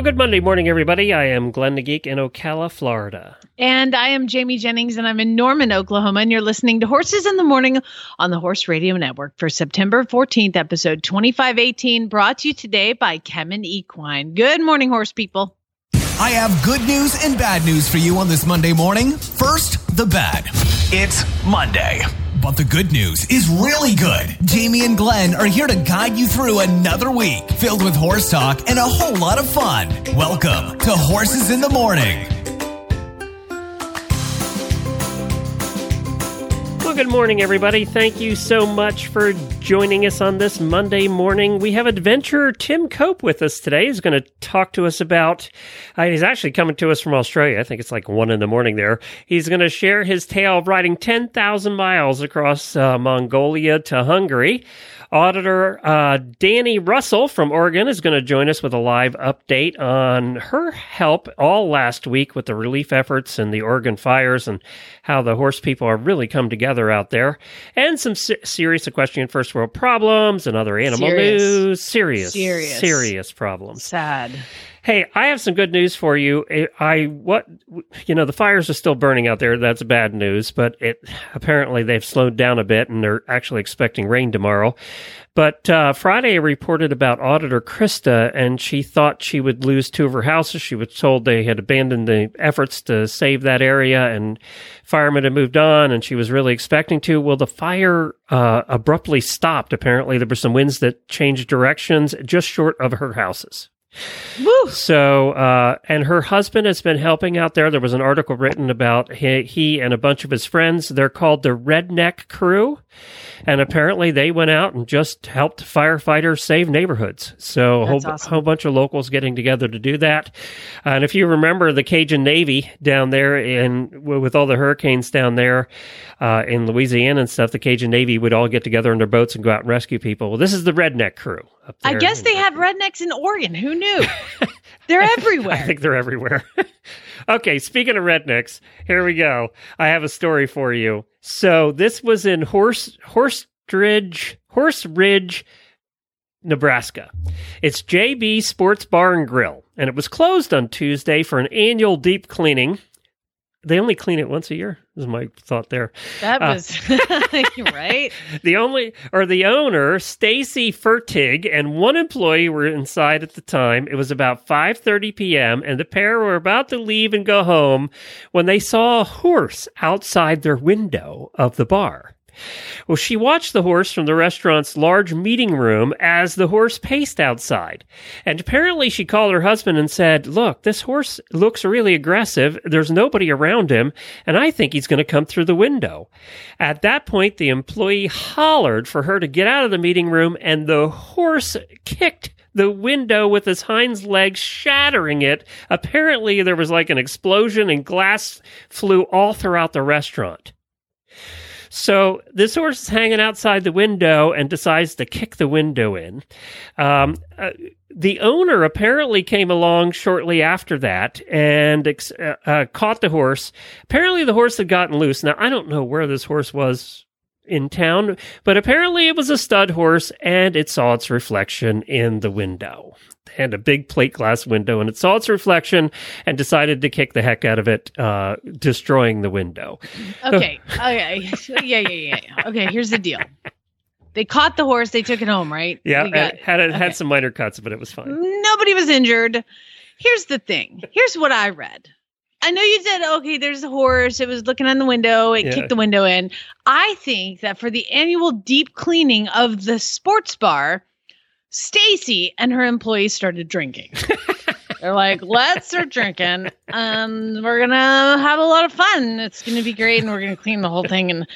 Well, good Monday morning, everybody. I am Glenn the Geek in Ocala, Florida. And I am Jamie Jennings, and I'm in Norman, Oklahoma. And you're listening to Horses in the Morning on the Horse Radio Network for September 14th, episode 2518, brought to you today by Kemin Equine. Good morning, horse people. I have good news and bad news for you on this Monday morning. First, the bad. It's Monday. But the good news is really good. Jamie and Glenn are here to guide you through another week filled with horse talk and a whole lot of fun. Welcome to Horses in the Morning. Well, good morning, everybody. Thank you so much for joining us on this Monday morning. We have adventurer Tim Cope with us today. He's going to talk to us about, uh, he's actually coming to us from Australia. I think it's like one in the morning there. He's going to share his tale of riding 10,000 miles across uh, Mongolia to Hungary. Auditor uh, Dani Russell from Oregon is going to join us with a live update on her help all last week with the relief efforts and the Oregon fires and how the horse people have really come together out there, and some se- serious equestrian first world problems and other animal Serious. news. Serious, Serious. serious problems. Sad. Hey, I have some good news for you. I- what you know the fires are still burning out there. That's bad news, but it apparently they've slowed down a bit and they're actually expecting rain tomorrow. But uh, Friday reported about Auditor Krista, and she thought she would lose two of her houses. She was told they had abandoned the efforts to save that area, and firemen had moved on, and she was really expecting to. Well, the fire uh, abruptly stopped. Apparently, there were some winds that changed directions just short of her houses. Woo! So, uh, and her husband has been helping out there. There was an article written about he, he and a bunch of his friends. They're called the Redneck Crew. And apparently they went out and just helped firefighters save neighborhoods. So a whole, awesome. whole bunch of locals getting together to do that. And if you remember the Cajun Navy down there in, with all the hurricanes down there, uh, in Louisiana and stuff, the Cajun Navy would all get together in their boats and go out and rescue people. Well, this is the Redneck Crew. I guess they have rednecks in Oregon. Who knew? They're everywhere. I think they're everywhere. okay, speaking of rednecks, here we go. I have a story for you. So this was in Horse Horse Ridge, Horse Ridge, Nebraska. It's JB Sports Bar and Grill, and it was closed on Tuesday for an annual deep cleaning. They only clean it once a year. Is my thought there. that Uh, was right. The only or the owner, Stacy Fertig, and one employee were inside at the time. It was about 5:30 p.m. and the pair were about to leave and go home when they saw a horse outside their window of the bar. Well, she watched the horse from the restaurant's large meeting room as the horse paced outside. And apparently she called her husband and said, Look, this horse looks really aggressive. There's nobody around him, and I think he's going to come through the window. At that point, the employee hollered for her to get out of the meeting room, and the horse kicked the window with his hind legs, shattering it. Apparently, there was like an explosion, and glass flew all throughout the restaurant. So this horse is hanging outside the window and decides to kick the window in. Um, uh, the owner apparently came along shortly after that and uh, uh, caught the horse. Apparently, the horse had gotten loose. Now, I don't know where this horse was in town, but apparently it was a stud horse and it saw its reflection in the window. And a big plate glass window, and it saw its reflection and decided to kick the heck out of it, uh, destroying the window. Okay. Okay. Yeah, yeah, yeah. Okay, here's the deal. They caught the horse, they took it home, right? Yeah, got- it had it okay. had some minor cuts, but it was fine. Nobody was injured. Here's the thing. Here's what I read. I know you said, okay, there's a horse. It was looking on the window. It Yeah. kicked the window in. I think that for the annual deep cleaning of the sports bar, Stacy and her employees started drinking. They're like, let's start drinking. Um, we're gonna have a lot of fun. It's gonna be great, and we're gonna clean the whole thing. And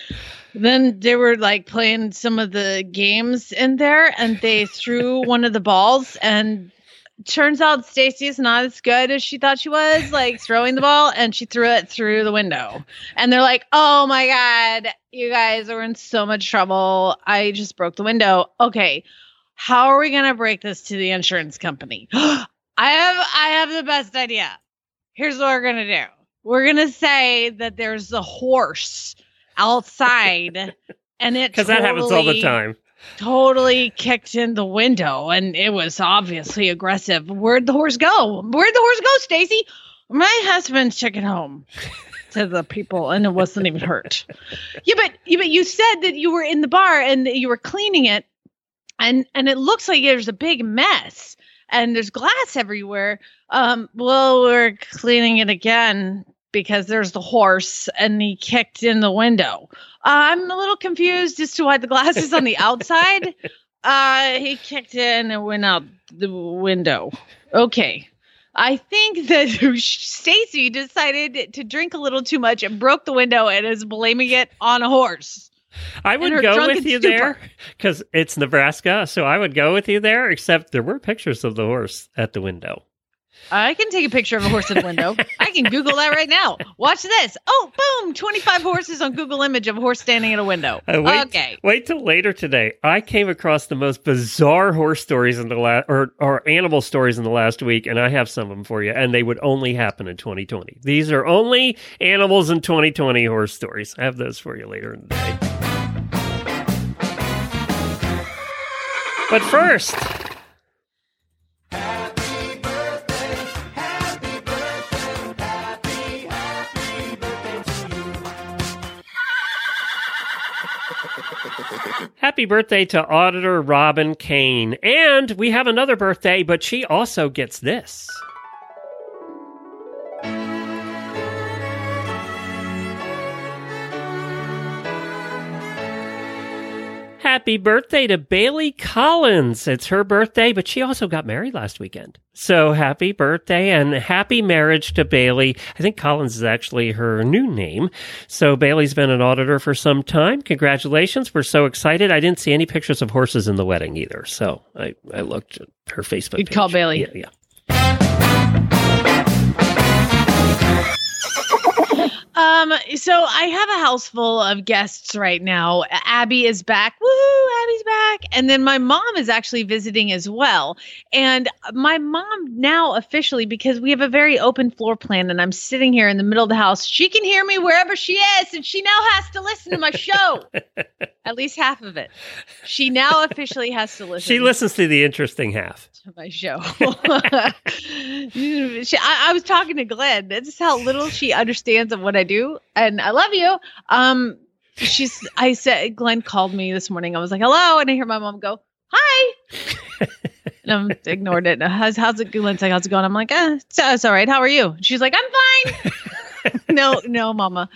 then they were like playing some of the games in there, and they threw one of the balls, and turns out Stacy is not as good as she thought she was, like throwing the ball, and she threw it through the window. And they're like, "Oh my god, you guys are in so much trouble. I just broke the window. Okay, how are we gonna break this to the insurance company? I have, I have the best idea. Here's what we're gonna do. We're gonna say that there's a horse outside, and it Because that happens all the time. Totally kicked in the window and it was obviously aggressive. Where'd the horse go? Where'd the horse go, Stacy? My husband took it home to the people and it wasn't even hurt. Yeah, but yeah, but you said that you were in the bar and you were cleaning it and and it looks like there's a big mess and there's glass everywhere. Um, well, we're cleaning it again because there's the horse and he kicked in the window. I'm a little confused as to why the glass is on the outside. Uh, he kicked in and went out the window. Okay. I think that Stacy decided to drink a little too much and broke the window and is blaming it on a horse. I would go with you stupor. there because it's Nebraska. So I would go with you there, except there were pictures of the horse at the window. I can take a picture of a horse in a window. I can Google that right now. Watch this. Oh, boom! Twenty-five horses on Google image of a horse standing in a window. Uh, wait, okay. Wait till later today. I came across the most bizarre horse stories in the last, or, or animal stories in the last week, and I have some of them for you. And they would only happen in 2020. These are only animals in 2020 horse stories. I have those for you later in the day. But first, happy birthday to Auditor Robin Kane. And we have another birthday, but she also gets this. Happy birthday to Bailey Collins. It's her birthday, but she also got married last weekend. So happy birthday and happy marriage to Bailey. I think Collins is actually her new name. So Bailey's been an auditor for some time. Congratulations. We're so excited. I didn't see any pictures of horses in the wedding either. So I, I looked at her Facebook You'd page. call Bailey. Yeah, yeah. Um, so I have a house full of guests right now. Abby is back. Woo, Abby's back. And then my mom is actually visiting as well. And my mom now officially, because we have a very open floor plan and I'm sitting here in the middle of the house, she can hear me wherever she is, and she now has to listen to my show. At least half of it. She now officially has to listen She listens to the interesting half. to my show. she, I, I was talking to Glenn. This is how little she understands of what I do, and I love you. Um, she's. I said Glenn called me this morning. I was like, "Hello," and I hear my mom go, "Hi." and I'm ignored it. How's, how's it going? Like, how's it going? I'm like, eh, it's, it's all right. How are you? She's like, I'm fine. no, no, mama.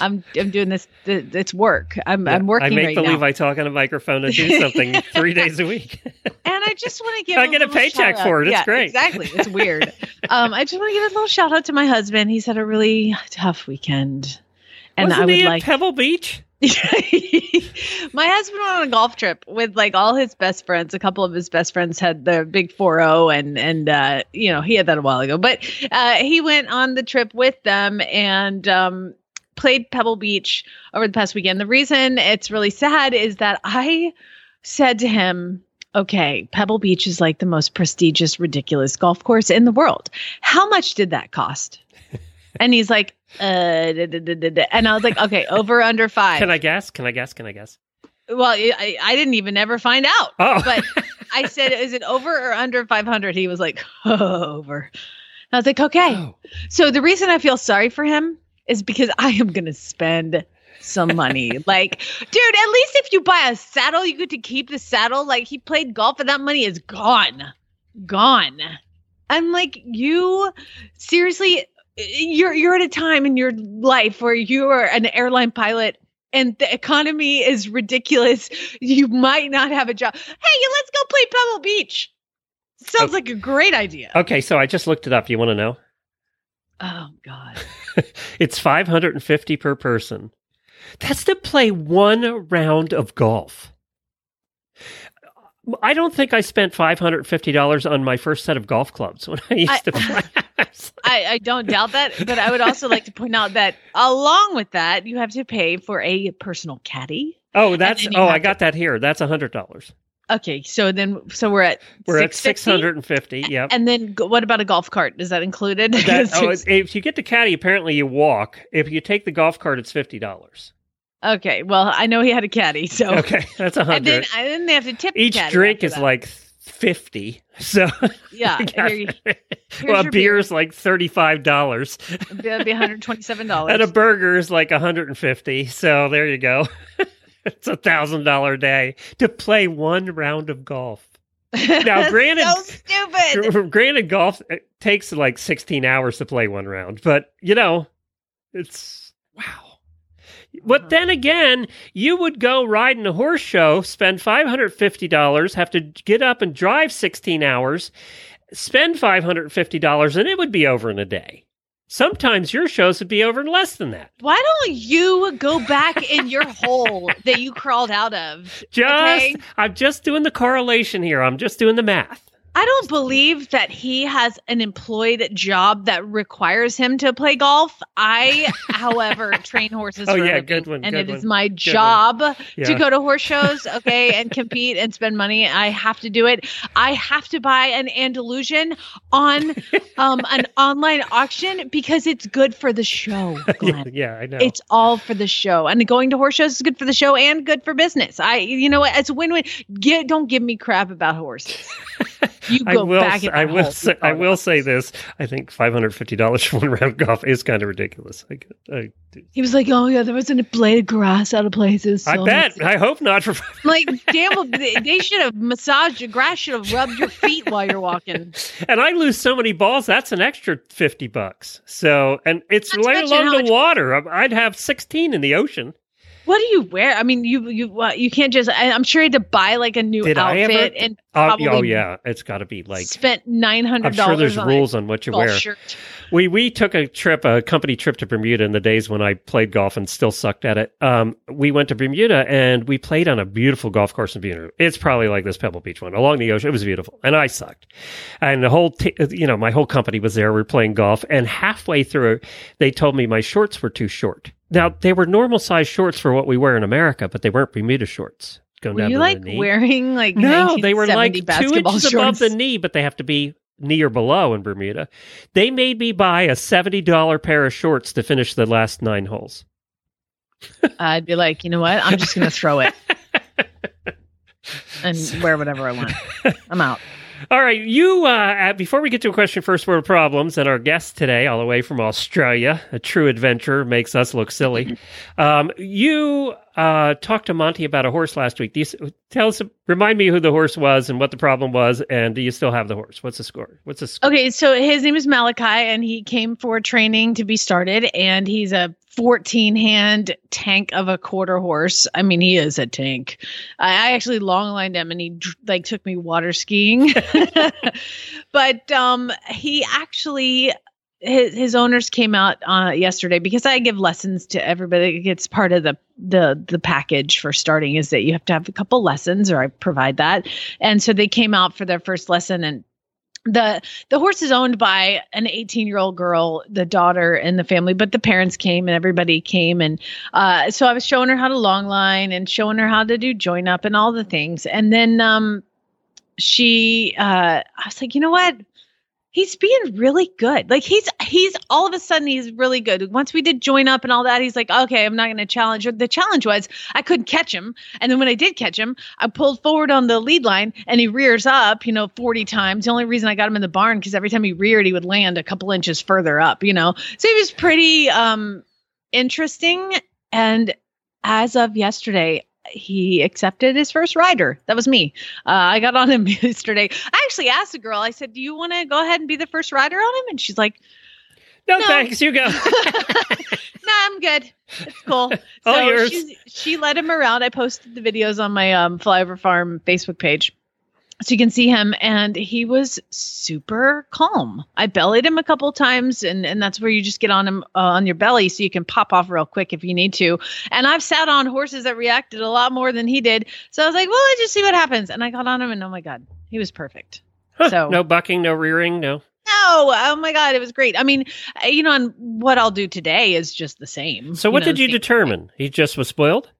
I'm I'm doing this. It's work. I'm I'm working I make right believe now. I talk on a microphone and do something three days a week. And I just want to give. I get a little paycheck shout for out. it. It's Yeah, great. Exactly. It's weird. um, I just want to give a little shout out to my husband. He's had a really tough weekend, and Wasn't I would he like. Pebble Beach? my husband went on a golf trip with like all his best friends. A couple of his best friends had the big four zero, and and uh, you know he had that a while ago. But uh, he went on the trip with them and um, played Pebble Beach over the past weekend. The reason it's really sad is that I said to him. Okay, Pebble Beach is like the most prestigious, ridiculous golf course in the world. How much did that cost? And he's like, uh, da, da, da, and I was like, okay, over under five. Can I guess? Can I guess? Can I guess? Well, I, I didn't even ever find out. Oh, But I said, is it over or under 500? He was like, over. And I was like, okay. Oh. So the reason I feel sorry for him is because I am going to spend some money. like, dude, at least if you buy a saddle, you get to keep the saddle. Like, he played golf and that money is gone. Gone. I'm like, you seriously, you're you're at a time in your life where you are an airline pilot and the economy is ridiculous. You might not have a job. Hey, let's go play Pebble Beach. Sounds Okay. like a great idea. okay. So I just looked it up. You want to know? Oh God. It's 550 per person. That's to play one round of golf. I don't think I spent five hundred fifty dollars on my first set of golf clubs when I used I- to play. I, I don't doubt that, but I would also like to point out that along with that, you have to pay for a personal caddy. oh, that's oh, I to- got that here. That's a hundred dollars. Okay, so then so we're at We're at 650? six hundred and fifty. Yep. And then what about a golf cart? Is that included? That, oh, if you get the caddy, apparently you walk. If you take the golf cart, it's fifty dollars. Okay, well I know he had a caddy, so Okay, that's a and then hundred. and then they have to tip the Each drink is that. like fifty. So yeah, you, well, a beer is like thirty five dollars, that'd be one hundred twenty seven dollars, and a burger is like hundred and fifty. So there you go. it's a thousand dollar day to play one round of golf. Now, granted- so stupid. Granted, golf it takes like 16 hours to play one round, but you know, it's wow. But then again, you would go ride in a horse show, spend $550, have to get up and drive 16 hours, spend $550, and it would be over in a day. Sometimes your shows would be over in less than that. Why don't you go back in your hole that you crawled out of? Just, Okay. I'm just doing the correlation here. I'm just doing the math. I don't believe that he has an employed job that requires him to play golf. I, however, train horses. Oh, for yeah, good one, And good it is one, my one. job Yeah. to go to horse shows, okay, and compete and spend money. I have to do it. I have to buy an Andalusian on um, an online auction because it's good for the show. yeah, yeah, I know. It's all for the show, and going to horse shows is good for the show and good for business. I, you know what? It's a win-win. Get, don't give me crap about horses. You I will. back I will. Say, I will say this. I think five hundred fifty dollars for one round of golf is kind of ridiculous. I, I, He was like, "Oh yeah, there wasn't a blade of grass out of places." I bet. I hope not. For like, damn, they, they should have massaged your grass. Should have rubbed your feet while you're walking. and I lose so many balls. That's an extra fifty bucks. So, and it's Not right along the much- water. I'd have sixteen in the ocean. What do you wear? I mean, you you uh, you can't just. I, I'm sure you had to buy like a new Did outfit and Oh, oh yeah, it's got to be like. spent nine hundred I'm sure there's on rules on what you wear. shirt. We we took a trip, a company trip to Bermuda in the days when I played golf and still sucked at it. Um, we went to Bermuda and we played on a beautiful golf course in Bermuda. It's probably like this Pebble Beach one along the ocean. It was beautiful, and I sucked. And the whole, t- you know, my whole company was there. We were playing golf, and halfway through, they told me my shorts were too short. Now they were normal size shorts for what we wear in America, but they weren't Bermuda shorts. Going Were down you to like knee. wearing like No, they were like two inches above the knee, but they have to be knee or below in Bermuda. They made me buy a seventy dollar pair of shorts to finish the last nine holes. I'd be like, you know what? I'm just gonna throw it and wear whatever I want. I'm out. All right, you. Uh, before we get to a question, first world problems, and our guest today, all the way from Australia, a true adventure makes us look silly. Um, you uh, talked to Monty about a horse last week. You, tell us, remind me who the horse was and what the problem was, and do you still have the horse? What's the score? What's the score? Okay, so his name is Malachi, and he came for training to be started, and he's a 14 hand tank of a quarter horse. I mean, he is a tank. I, I actually long lined him, and he like took me water skiing. but um, he actually. His, his owners came out uh, yesterday because I give lessons to everybody. It's part of the the the package for starting is that you have to have a couple lessons, or I provide that. And so they came out for their first lesson, and the the horse is owned by an 18 year old girl the daughter in the family but the parents came and everybody came and uh, so i was showing her how to long line and showing her how to do join up and all the things and then um she uh i was like you know what he's being really good. Like he's he's all of a sudden he's really good. Once we did join up and all that he's like okay i'm not going to challenge the challenge was i couldn't catch him. And then when i did catch him i pulled forward on the lead line and he rears up you know 40 times. The only reason i got him in the barn because every time he reared he would land a couple inches further up you know? So he was pretty um interesting. And as of yesterday he accepted his first rider. That was me. Uh, I got on him yesterday. I actually asked the girl, I said, Do you want to go ahead and be the first rider on him? And she's like, No, No. thanks. You go. no, I'm good. It's cool. All so yours. She, she led him around. I posted the videos on my um, Flyover Farm Facebook page. So you can see him and he was super calm. I bellied him a couple times and, and that's where you just get on him uh, on your belly so you can pop off real quick if you need to. And i've sat on horses that reacted a lot more than he did. So i was like well let's just see what happens. And i got on him and oh my god he was perfect. Huh, So- no bucking, no rearing, no. no oh my god it was great. I mean uh, you know and what i'll do today is just the same So what know, did you determine? He just was spoiled.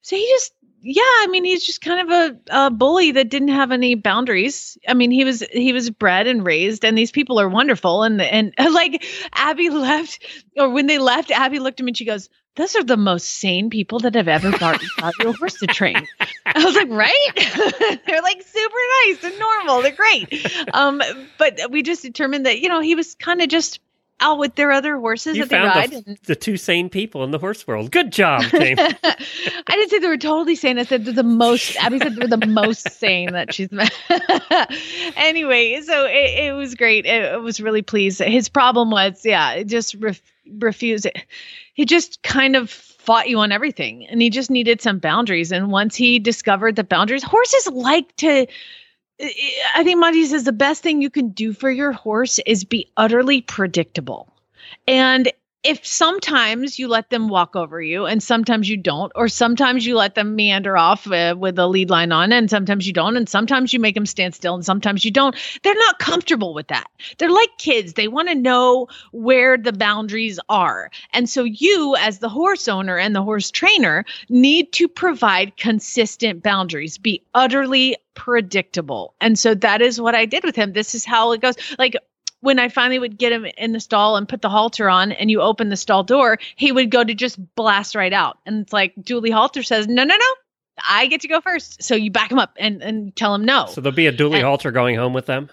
So he just, yeah, I mean, he's just kind of a, a bully that didn't have any boundaries. I mean, he was he was bred and raised, and these people are wonderful. And and like Abby left, or when they left, Abby looked at me and she goes, "Those are the most sane people that have ever brought, brought your horse to train." I was like, right? They're like super nice and normal. They're great. Um, but we just determined that you know he was kind of just out with their other horses You that they ride. the, and- the two sane people in the horse world. Good job, James. I didn't say they were totally sane. I said they're the most. Abby said they're the most sane that she's met. anyway, so it, it was great. It, it was really pleased. His problem was, yeah, it just ref, refused it. He just kind of fought you on everything, and he just needed some boundaries. And once he discovered the boundaries, horses like to. I think Monty says the best thing you can do for your horse is be utterly predictable. And if sometimes you let them walk over you and sometimes you don't, or sometimes you let them meander off uh, with a lead line on and sometimes you don't, and sometimes you make them stand still and sometimes you don't, they're not comfortable with that. They're like kids. They want to know where the boundaries are. And so you, as the horse owner and the horse trainer, need to provide consistent boundaries, be utterly predictable. And so that is what I did with him. This is how it goes. Like, when I finally would get him in the stall and put the halter on and you open the stall door, he would go to just blast right out. And it's like Julie Halter says, No, no, no. I get to go first. So you back him up and, and tell him no. so there'll be a dually And- halter going home with them.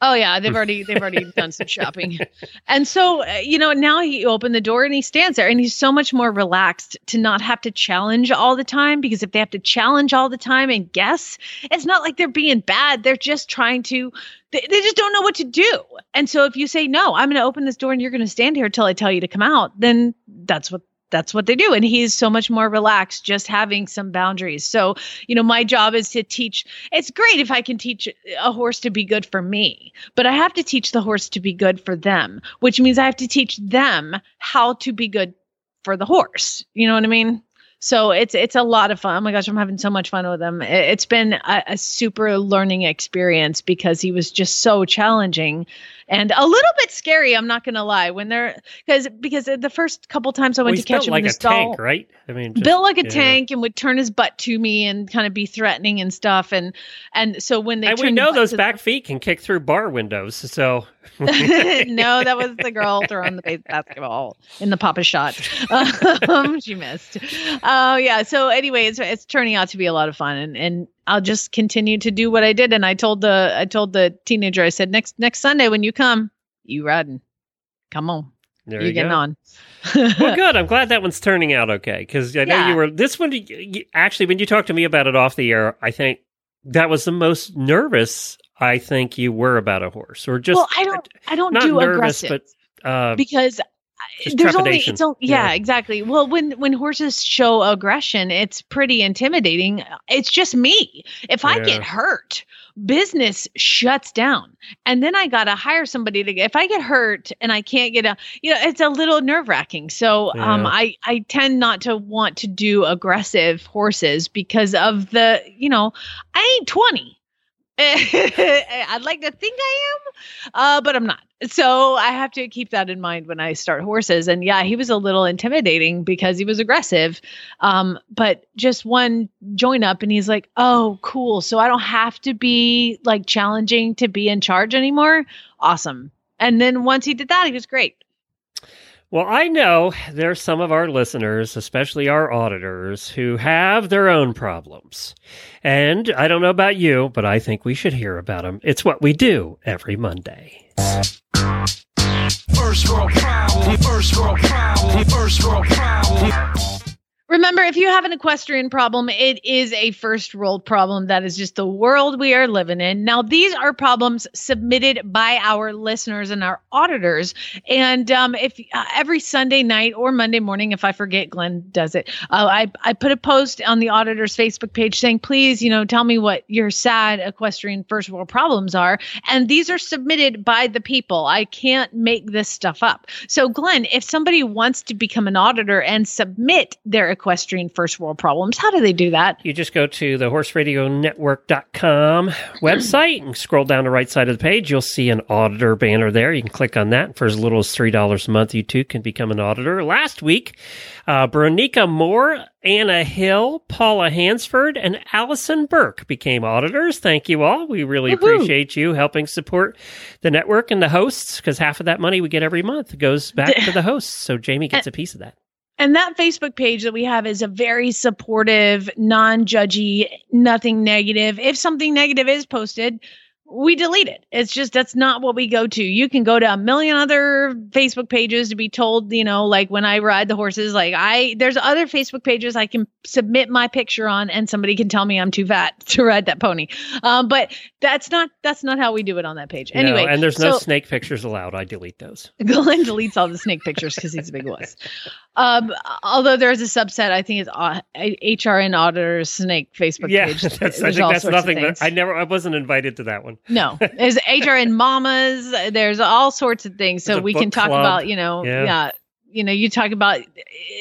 Oh yeah, they've already they've already done some shopping, and so uh, you know now he opened the door and he stands there and he's so much more relaxed to not have to challenge all the time because if they have to challenge all the time and guess, it's not like they're being bad. They're just trying to. They, they just don't know what to do. And so if you say no, I'm going to open this door and you're going to stand here until I tell you to come out, then that's what that's what they do. And he's so much more relaxed just having some boundaries. So you know my job is to teach. It's great if i can teach a horse to be good for me but i have to teach the horse to be good for them which means i have to teach them how to be good for the horse. You know what i mean? So it's it's a lot of fun. Oh my gosh i'm having so much fun with him. It- it's been a, a super learning experience because he was just so challenging and a little bit scary i'm not gonna lie when they're because because the first couple times i went Well, to catch him like in the a stall tank, right? I mean, just- built like a yeah. tank and would turn his butt to me and kind of be threatening and stuff and and so when they And we know those to- back feet can kick through bar windows. So no, that was the girl throwing the basketball in the Papa shot. Um, she missed. Oh yeah. So anyway, it's it's turning out to be a lot of fun, and and I'll just continue to do what I did. And I told the I told the teenager, I said next next Sunday when you come, you riding. Come on, there you you getting go. on. well, good. I'm glad that one's turning out okay because I know Yeah. you were this one. you- Actually, when you talked to me about it off the air, I think that was the most nervous I think you were about a horse, or just well, I don't I don't do nervous, aggressive. but uh, because Just there's only it's only, yeah, Yeah. exactly. Well when when horses show aggression it's pretty intimidating. It's just me. If i Yeah. get hurt business shuts down. And then i gotta hire somebody to get if i get hurt and i can't get a you know it's a little nerve-wracking. So um i i tend not to want to do aggressive horses because of the you know i ain't 20 I'd like to think I am, uh, but I'm not. So I have to keep that in mind when I start horses. And yeah, he was a little intimidating because he was aggressive. Um, but just one join up and he's like, oh, cool. So I don't have to be like challenging to be in charge anymore. Awesome. And then once he did that, he was great. Well, I know there's some of our listeners, especially our auditors, who have their own problems. And I don't know about you, but I think we should hear about them. It's what we do every Monday. First world problem, first world problem, first world problem. Remember, if you have an equestrian problem, it is a first world problem. That is just the world we are living in. Now, these are problems submitted by our listeners and our auditors. And um, if uh, every Sunday night or Monday morning, if I forget, Glenn does it. Uh, I I put a post on the auditors Facebook page saying, please, you know, tell me what your sad equestrian first world problems are. And these are submitted by the people. I can't make this stuff up. So, Glenn, if somebody wants to become an auditor and submit their equestrian first world problems. How do they do that? You just go to the horseradionetwork.com website and scroll down the right side of the page. You'll see an auditor banner there. You can click on that. For as little as $3 a month, you too can become an auditor. Last week, uh, Bronica Moore, Anna Hill, Paula Hansford, and Allison Burke became auditors. Thank you all. We really Woo-hoo. appreciate you helping support the network and the hosts because half of that money we get every month goes back to the hosts. So Jamie gets a piece of that. And that Facebook page that we have is a very supportive, non judgy, nothing negative. If something negative is posted, we delete it. It's just that's not what we go to. You can go to a million other Facebook pages to be told, you know, like when I ride the horses, like I there's other Facebook pages I can submit my picture on and somebody can tell me I'm too fat to ride that pony. Um, but that's not that's not how we do it on that page. Anyway, no, and there's no snake pictures allowed. I delete those. Glenn deletes all the snake pictures because he's a big wuss. Um, although there's a subset, I think it's uh, HRN Auditors Snake Facebook yeah, page. that's, I think that's nothing. But. I never, I wasn't invited to that one. No, there's HRN Mamas. There's all sorts of things. So we can talk club. about, you know, Yeah. yeah. You know, you talk about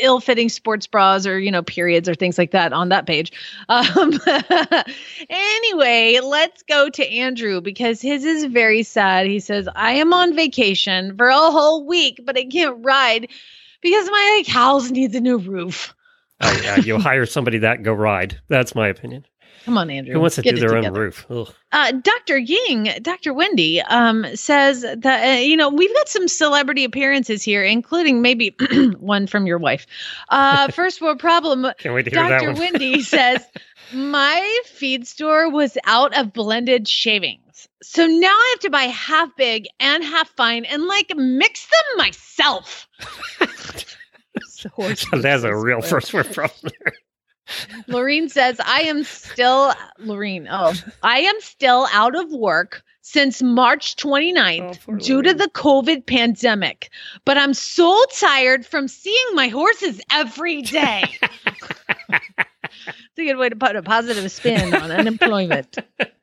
ill-fitting sports bras or you know periods or things like that on that page. Um, anyway, let's go to Andrew because his is very sad. He says, "I am on vacation for a whole week, but I can't ride because my house needs a new roof." Oh yeah, you hire somebody that go ride. That's my opinion. Come on, Andrew. Who wants to Get do their own roof? Uh, Dr. Ying, Dr. Wendy, um, says that, uh, you know, we've got some celebrity appearances here, including maybe one from your wife. Uh, first world problem. Can't wait to hear that Dr. one. Wendy says, My feed store was out of blended shavings. So now I have to buy half big and half fine and like mix them myself. Horse That's a real first world problem. There. Lorene says, I am still, Lorene, oh, I am still out of work since March 29th Oh, due to the COVID pandemic, but I'm so tired from seeing my horses every day. it's a good way to put a positive spin on unemployment.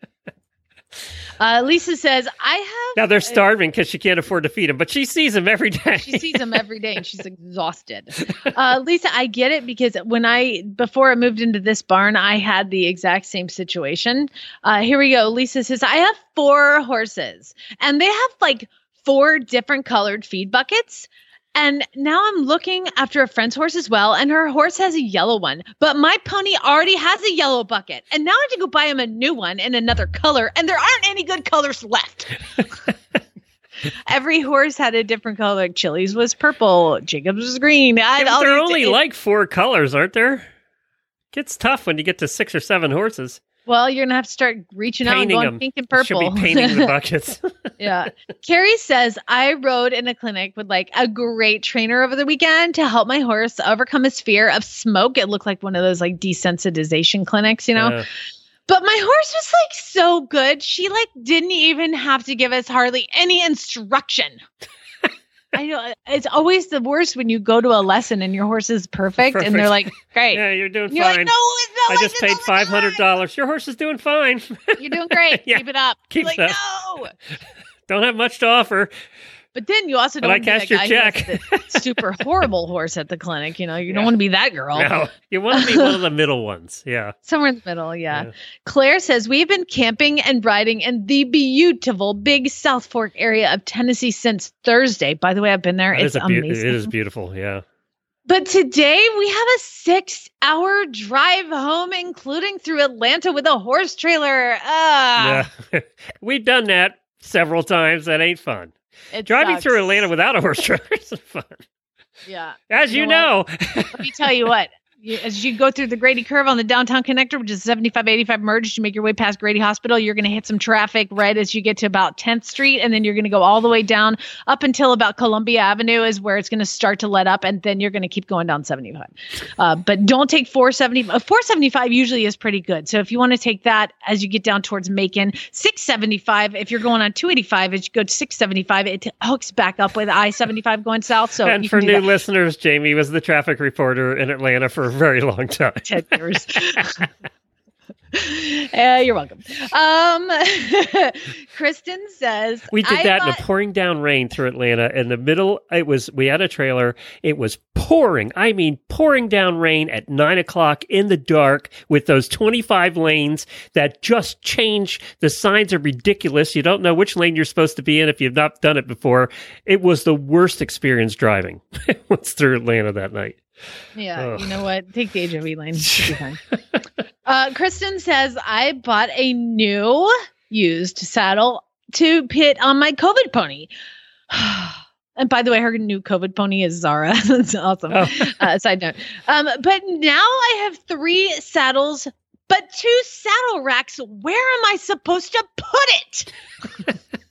Uh, Lisa says, I have. Now they're starving because she can't afford to feed them, but she sees them every day. She sees them every day and she's exhausted. Uh, Lisa, I get it because when I, before I moved into this barn, I had the exact same situation. Uh, here we go. Lisa says, I have four horses and they have like four different colored feed buckets. And now I'm looking after a friend's horse as well, and her horse has a yellow one, but my pony already has a yellow bucket. And now I have to go buy him a new one in another color, and there aren't any good colors left. Every horse had a different color. Like Chili's was purple, Jacob's was green. I, Yeah, there are only it- like four colors, aren't there? Gets tough when you get to six or seven horses. Well, you're gonna have to start reaching out and Painting going them. pink and purple. Should be painting the buckets. yeah. Carrie says I rode in a clinic with like a great trainer over the weekend to help my horse overcome his fear of smoke. It looked like one of those like desensitization clinics, you know. Uh, But my horse was like so good. She like didn't even have to give us hardly any instruction. I know uh, it's always the worst when you go to a lesson and your horse is perfect, and they're like, "Great." yeah, you're doing You're fine. like, "No, it's not I just paid five hundred dollars. Your horse is doing fine. You're doing great. Yeah. Keep it up. Keep like, it no. Don't have much to offer. But then you also don't I want to be cashed your check. super horrible horse at the clinic. You know, you Yeah. don't want to be that girl. No, you want to be one of the middle ones. Yeah. Somewhere in the middle, yeah. Yeah. Claire says we've been camping and riding in the beautiful Big South Fork area of Tennessee since Thursday. By the way, I've been there. It it's a amazing. it is beautiful. Yeah. But today we have a six-hour drive home, including through Atlanta with a horse trailer. Ah, Yeah. We've done that several times. That ain't fun. It Driving through. Atlanta without a horse trailer isn't fun. Yeah. As you, You know. know Let me tell you what. As you go through the Grady Curve on the downtown connector, which is 75 85 merge, you make your way past Grady Hospital. You're going to hit some traffic right as you get to about 10th Street, and then you're going to go all the way down up until about Columbia Avenue, is where it's going to start to let up, and then you're going to keep going down 75. Uh, but don't take 470. Uh, 475 usually is pretty good. So if you want to take that as you get down towards Macon, 675. If you're going on 285, as you go to 675, it hooks back up with I 75 going south. So and for new that. listeners, Jamie was the traffic reporter in Atlanta for very long time. 10 years. Uh, you're welcome. Um, Kristen says We did that in bought- a pouring down rain through Atlanta. In the middle, it was we had a trailer. It was pouring. I mean, pouring down rain at nine o'clock in the dark with those twenty five lanes that just change. The signs are ridiculous. You don't know which lane you're supposed to be in if you've not done it before. It was the worst experience driving. it was through Atlanta that night. Yeah, Ugh. you know what? Take the lane. It'll uh, Kristen says I bought a new used saddle to pit on my COVID pony. And by the way, her new COVID pony is Zara. That's awesome. Oh. Uh, side note. Um, but now I have three saddles, but two saddle racks. Where am I supposed to put it?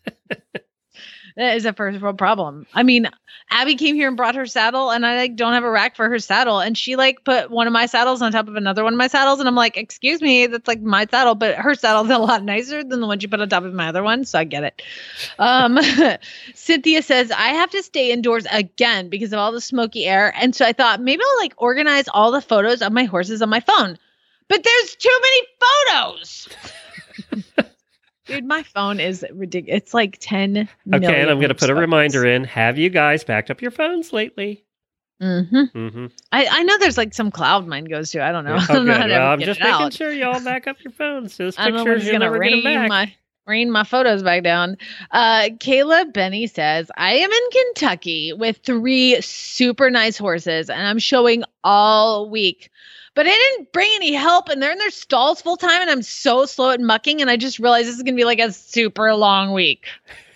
that is a first world problem. I mean, Abby came here and brought her saddle, and I like don't have a rack for her saddle, and she like put one of my saddles on top of another one of my saddles, and I'm like, excuse me, that's like my saddle, but her saddle's a lot nicer than the one she put on top of my other one, so I get it. Um, Cynthia says I have to stay indoors again because of all the smoky air, and so I thought maybe I'll like organize all the photos of my horses on my phone, but there's too many photos. Dude, my phone is ridiculous. It's like 10 Okay, and I'm going to put a reminder in. Have you guys backed up your phones lately? Mm-hmm. Mm-hmm. I, I know there's like some cloud mine goes to. I don't know. I Oh, don't know to Well, I'm just making out. sure you all back up your phones. Those I don't know when never get rain my rain my photos back down. Uh, Kayla Benny says I am in Kentucky with three super nice horses, and I'm showing all week. But I didn't bring any help, and they're in their stalls full time, and I'm so slow at mucking, and I just realized this is gonna be like a super long week.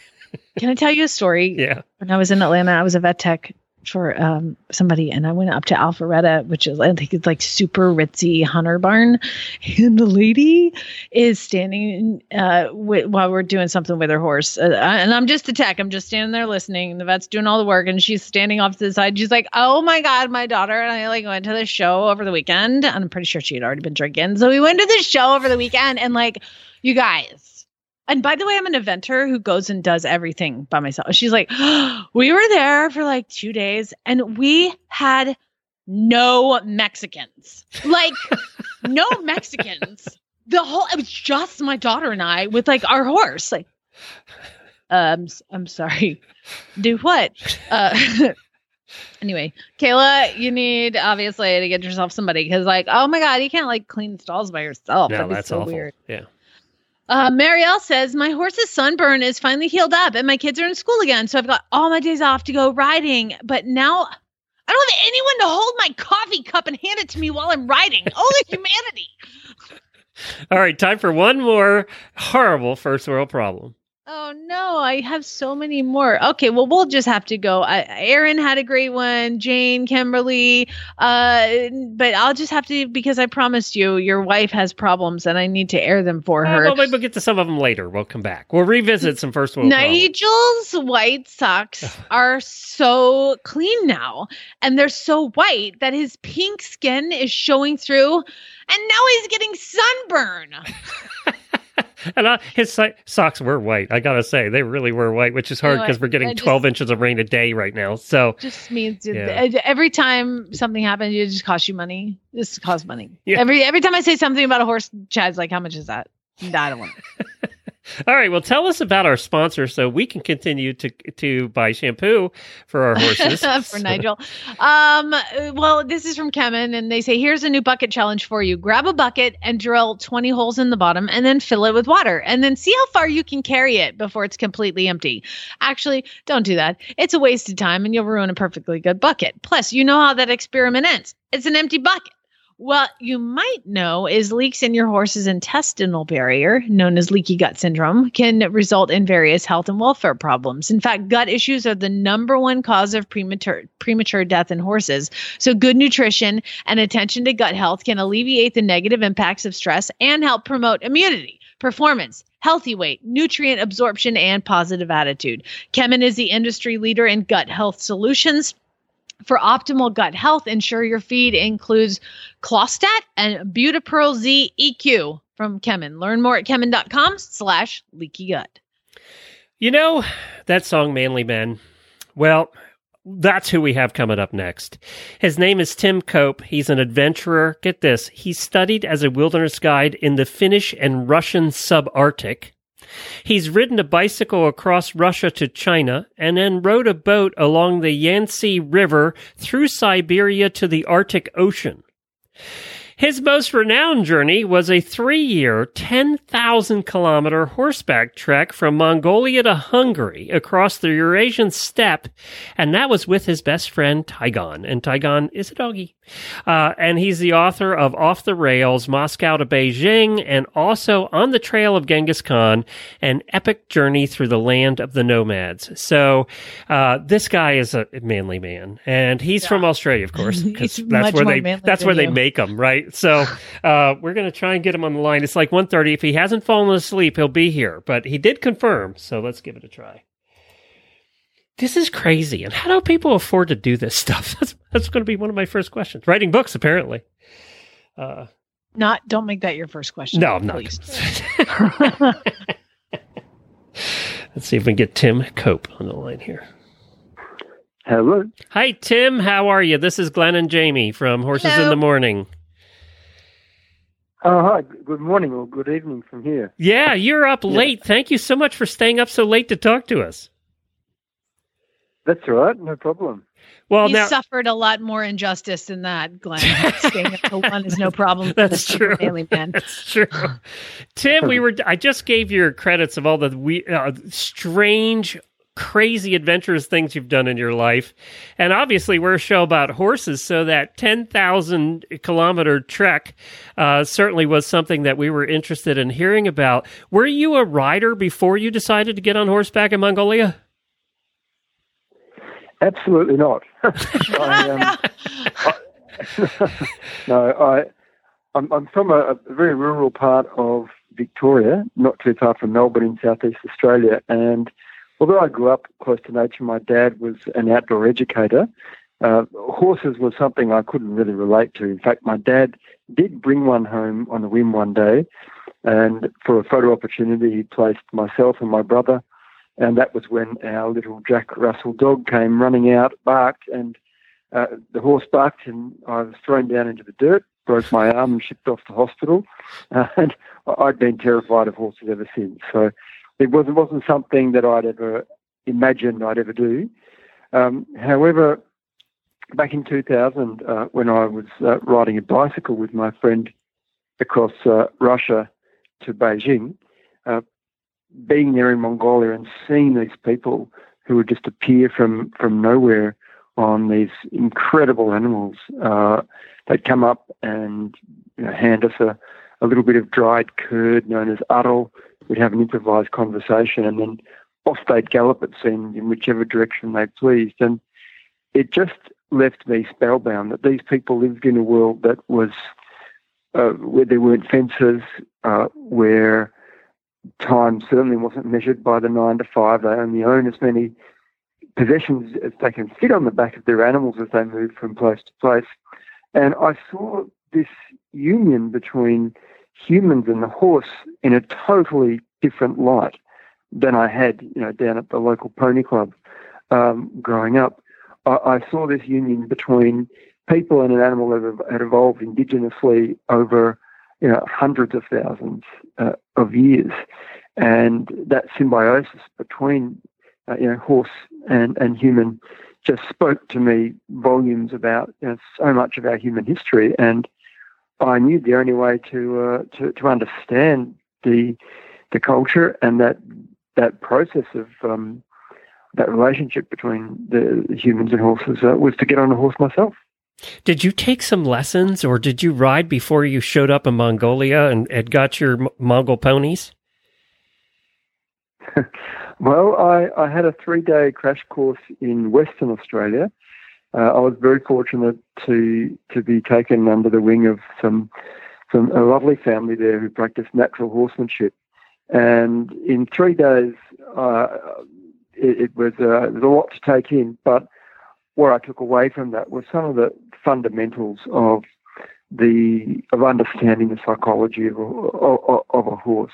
Can I tell you a story? Yeah. when I was in Atlanta, I was a vet tech for um, somebody, and I went up to Alpharetta, which is I think it's like super ritzy hunter barn, and the lady is standing uh, wi- while we're doing something with her horse, uh, and I'm just a tech. I'm just standing there listening. The vet's doing all the work, and she's standing off to the side. She's like, "Oh my god, my daughter and I like went to the show over the weekend, and I'm pretty sure she had already been drinking. So we went to the show over the weekend, and like, you guys." And by the way, I'm an eventer who goes and does everything by myself. She's like, we were there for like two days and we had no Mexicans. Like, no Mexicans. The whole, it was just my daughter and I with like our horse. Like, um, I'm sorry. Do what? Uh, anyway, Kayla, you need obviously to get yourself somebody because, like, oh my God, you can't like clean stalls by yourself. No, That'd that's so awful. weird. Yeah. Uh, Marielle says, My horse's sunburn is finally healed up and my kids are in school again. So I've got all my days off to go riding. But now I don't have anyone to hold my coffee cup and hand it to me while I'm riding. Only humanity. All right, time for one more horrible first world problem. Oh no, I have so many more. Okay, well we'll just have to go. I, Aaron had a great one, Jane, Kimberly, uh, but I'll just have to because I promised you your wife has problems and I need to air them for Uh, her. well, maybe we'll get to some of them later. We'll come back. We'll revisit some first world problems. Nigel's white socks are so clean now, and they're so white that his pink skin is showing through, and now he's getting sunburn. And uh, his so- socks were white. I gotta say, they really were white, which is hard because we're getting just- 12 inches of rain a day right now. So Just means Yeah. every time something happens, it just costs you money. This costs money. Yeah. Every every time I say something about a horse, Chad's like, "How much is that?" I don't want. All right, well, tell us about our sponsor so we can continue to to buy shampoo for our horses. for Nigel. Um, well, this is from Kemin, and they say here's a new bucket challenge for you: grab a bucket and drill 20 holes in the bottom, and then fill it with water, and then see how far you can carry it before it's completely empty. Actually, don't do that; it's a waste of time, and you'll ruin a perfectly good bucket. Plus, you know how that experiment ends. It's an empty bucket. What you might know is leaks in your horse's intestinal barrier, known as leaky gut syndrome, can result in various health and welfare problems. In fact, gut issues are the number one cause of premature premature death in horses. So good nutrition and attention to gut health can alleviate the negative impacts of stress and help promote immunity, performance, healthy weight, nutrient absorption, and positive attitude. Kemin is the industry leader in gut health solutions. For optimal gut health, ensure your feed includes Clostat and ButiPEARL Z EQ from Kemin. Learn more at kemin.com slash leaky gut. You know, that song, Manly Men. Well, that's who we have coming up next. His name is Tim Cope. He's an adventurer. Get this. He studied as a wilderness guide in the Finnish and Russian subarctic. He's ridden a bicycle across Russia to China and then rode a boat along the Yenisei River through Siberia to the Arctic Ocean. His most renowned journey was a three year, 10,000 kilometer horseback trek from Mongolia to Hungary across the Eurasian steppe, and that was with his best friend Tigon. And Tigon is a doggy. Uh, and he's the author of Off the Rails, Moscow to Beijing, and also On the Trail of Genghis Khan, an epic journey through the land of the nomads. So, uh, this guy is a manly man, and he's Yeah. from Australia, of course, because that's where they that's where they make them, right? So, uh, we're gonna try and get him on the line. It's like 1.30. If he hasn't fallen asleep, he'll be here, but he did confirm. So let's give it a try. This is crazy. And how do people afford to do this stuff? That's, that's going to be one of my first questions. Writing books, apparently. Uh, Not don't make that your first question. no, I'm not. Let's see if we can get Tim Cope on the line here. Hello. Hi, Tim. How are you? This is Glenn and Jamie from Horses in the Morning. Oh, hi. Good morning or good evening from here. Yeah, you're up late. Thank you so much for staying up so late to talk to us. That's all right. No problem. Well, He's now suffered a lot more injustice than that, Glenn. Staying up till one is no problem. That's true. Manly man. That's true. Tim, we were. I just gave your credits of all the we, uh, strange, crazy, adventurous things you've done in your life, and obviously we're a show about horses, so that ten thousand kilometer trek uh, certainly was something that we were interested in hearing about. Were you a rider before you decided to get on horseback in Mongolia? Absolutely not. I, um, no, I, I'm, I'm from a, a very rural part of Victoria, not too far from Melbourne in southeast Australia. And although I grew up close to nature, my dad was an outdoor educator. Uh, horses was something I couldn't really relate to. In fact, my dad did bring one home on a whim one day, and for a photo opportunity, he placed myself and my brother and that was when our little Jack Russell dog came running out, barked, and uh, the horse barked, and I was thrown down into the dirt, broke my arm, and shipped off to hospital. Uh, and I'd been terrified of horses ever since. So it wasn't wasn't something that I'd ever imagined I'd ever do. Um, however, back in 2000, uh, when I was uh, riding a bicycle with my friend across uh, Russia to Beijing, uh, being there in Mongolia and seeing these people who would just appear from, from nowhere on these incredible animals, uh, they'd come up and you know, hand us a, a little bit of dried curd known as uddle. We'd have an improvised conversation and then off they'd gallop, it seemed, in whichever direction they pleased. And it just left me spellbound that these people lived in a world that was uh, where there weren't fences, uh, where time certainly wasn't measured by the nine to five. They only own as many possessions as they can fit on the back of their animals as they move from place to place. And I saw this union between humans and the horse in a totally different light than I had, you know, down at the local pony club um, growing up. I, I saw this union between people and an animal that had evolved indigenously over you know, hundreds of thousands uh, of years, and that symbiosis between uh, you know horse and and human just spoke to me volumes about you know, so much of our human history, and I knew the only way to uh, to to understand the the culture and that that process of um, that relationship between the, humans and horses uh, was to get on a horse myself. Did you take some lessons or did you ride before you showed up in Mongolia and, and got your M- Mongol ponies? well, I, I had a three day crash course in Western Australia. Uh, I was very fortunate to to be taken under the wing of some some a lovely family there who practiced natural horsemanship. And in three days, uh, it, it, was uh, was a lot to take in. But what I took away from that was some of the fundamentals of the of understanding the psychology of a, of, of a horse,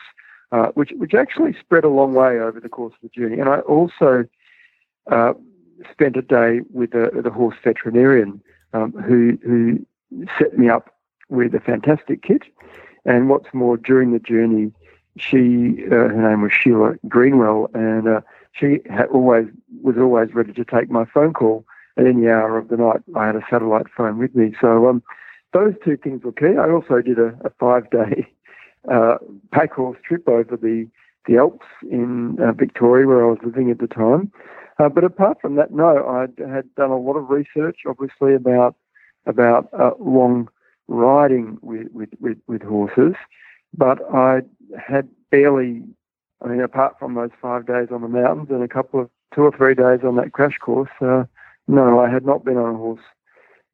uh, which which actually spread a long way over the course of the journey. And I also uh, spent a day with a, the horse veterinarian um, who who set me up with a fantastic kit. And what's more, during the journey, she uh, her name was Sheila Greenwell, and uh, she had always was always ready to take my phone call at any hour of the night. I had a satellite phone with me, so um, those two things were key. I also did a, a five day uh, pack horse trip over the the Alps in uh, Victoria, where I was living at the time. Uh, but apart from that, no, I had done a lot of research, obviously about about uh, long riding with, with, with, with horses, but I had barely, I mean, apart from those five days on the mountains and a couple of two or three days on that crash course, uh, no, I had not been on a horse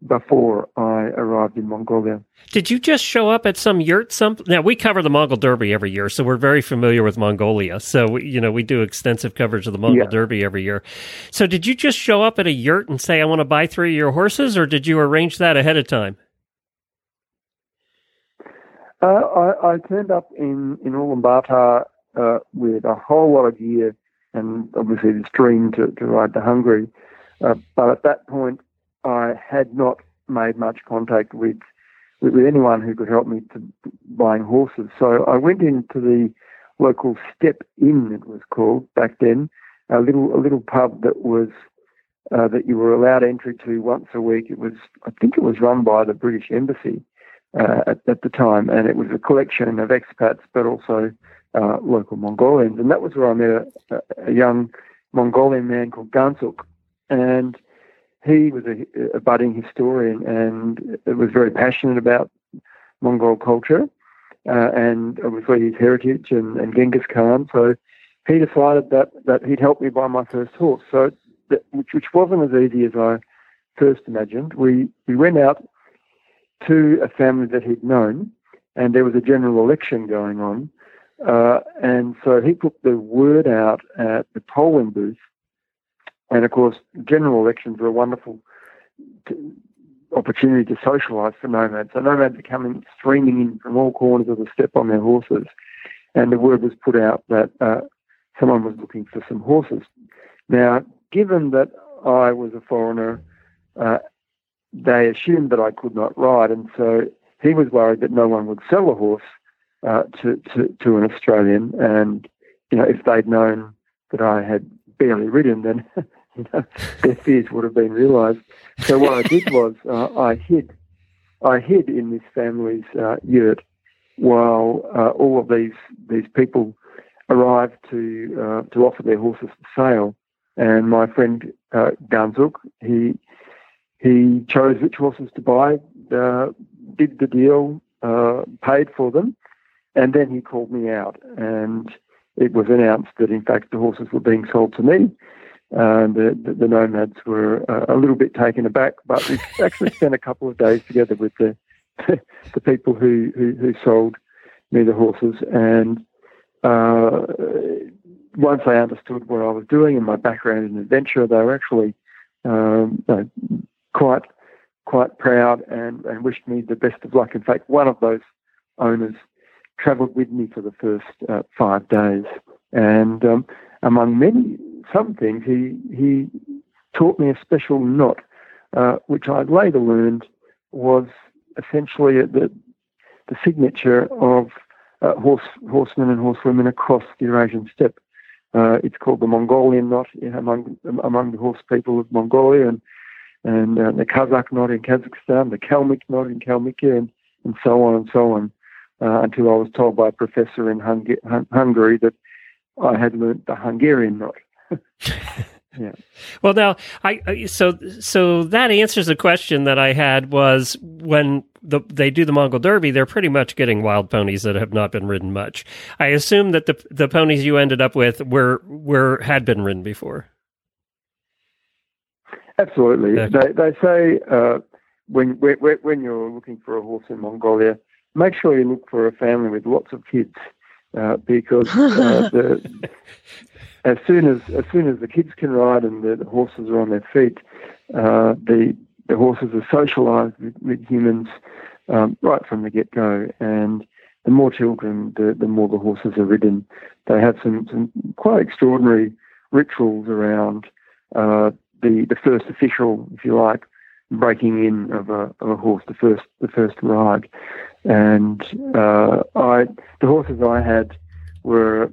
before I arrived in Mongolia. Did you just show up at some yurt? Some now we cover the Mongol Derby every year, so we're very familiar with Mongolia. So we, you know we do extensive coverage of the Mongol yeah. Derby every year. So did you just show up at a yurt and say I want to buy three of your horses, or did you arrange that ahead of time? Uh, I, I, turned up in, in Ulaanbaatar uh, with a whole lot of gear and obviously this dream to, to ride to Hungary. Uh, but at that point, I had not made much contact with, with, with anyone who could help me to buying horses. So I went into the local Step Inn, it was called back then, a little a little pub that was uh, that you were allowed entry to once a week. It was I think it was run by the British Embassy, uh, at, at, the time, and it was a collection of expats, but also uh, local Mongolians. And that was where I met a, a young Mongolian man called Gansuk, and he was a, a, budding historian and was very passionate about Mongol culture uh, and obviously his heritage and, and Genghis Khan. So he decided that, that he'd help me buy my first horse. So that, which, which wasn't as easy as I first imagined. We we went out to a family that he'd known, and there was a general election going on. Uh, and so he put the word out at the polling booth. And of course, general elections were a wonderful t- opportunity to socialise for nomads. So nomads are coming streaming in from all corners of the steppe on their horses. And the word was put out that uh, someone was looking for some horses. Now, given that I was a foreigner uh, they assumed that I could not ride, and so he was worried that no one would sell a horse uh, to, to, to an Australian. And you know, if they'd known that I had barely ridden, then their fears would have been realised. So what I did was uh, I hid, I hid in this family's uh, yurt while uh, all of these these people arrived to uh, to offer their horses for sale. And my friend uh, Ganzuk, he he chose which horses to buy, uh, did the deal, uh, paid for them, and then he called me out. And it was announced that, in fact, the horses were being sold to me. And the, the, the nomads were uh, a little bit taken aback, but we actually spent a couple of days together with the the people who, who, who sold me the horses. And uh, once they understood what I was doing and my background in adventure, they were actually um, quite quite proud and, and wished me the best of luck. In fact, one of those owners travelled with me for the first uh, five days, and um, among many some things, he he taught me a special knot, uh, which I later learned was essentially the the signature of uh, horse horsemen and horsewomen across the Eurasian steppe. Uh, it's called the Mongolian knot among among the horse people of Mongolia, and and uh, the Kazakh knot in Kazakhstan, the Kalmyk knot in Kalmykia, and, and so on and so on, uh, until I was told by a professor in Hung- Hungary that I had learnt the Hungarian knot. Yeah. Well, now I so so that answers the question that I had was when the, they do the Mongol Derby, they're pretty much getting wild ponies that have not been ridden much. I assume that the the ponies you ended up with were were had been ridden before. Absolutely. Yeah. They they say uh, when when when you're looking for a horse in Mongolia, make sure you look for a family with lots of kids, uh, because uh, the, as soon as as soon as the kids can ride and the, the horses are on their feet, uh, the the horses are socialised with, with humans um, right from the get go, and the more children, the, the more the horses are ridden. They have some, some quite extraordinary rituals around uh, the the first official, if you like, breaking in of a of a horse, the first the first ride, and uh, I the horses I had were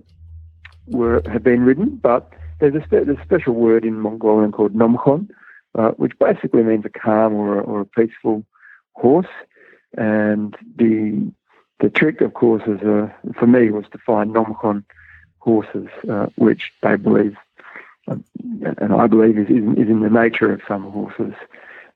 were had been ridden, but there's a, spe- there's a special word in Mongolian called nomkhon, uh, which basically means a calm or a, or a peaceful horse, and the the trick, of course, is uh, for me was to find nomkhon horses, uh, which they believe um, and I believe is, is, is in the nature of some horses.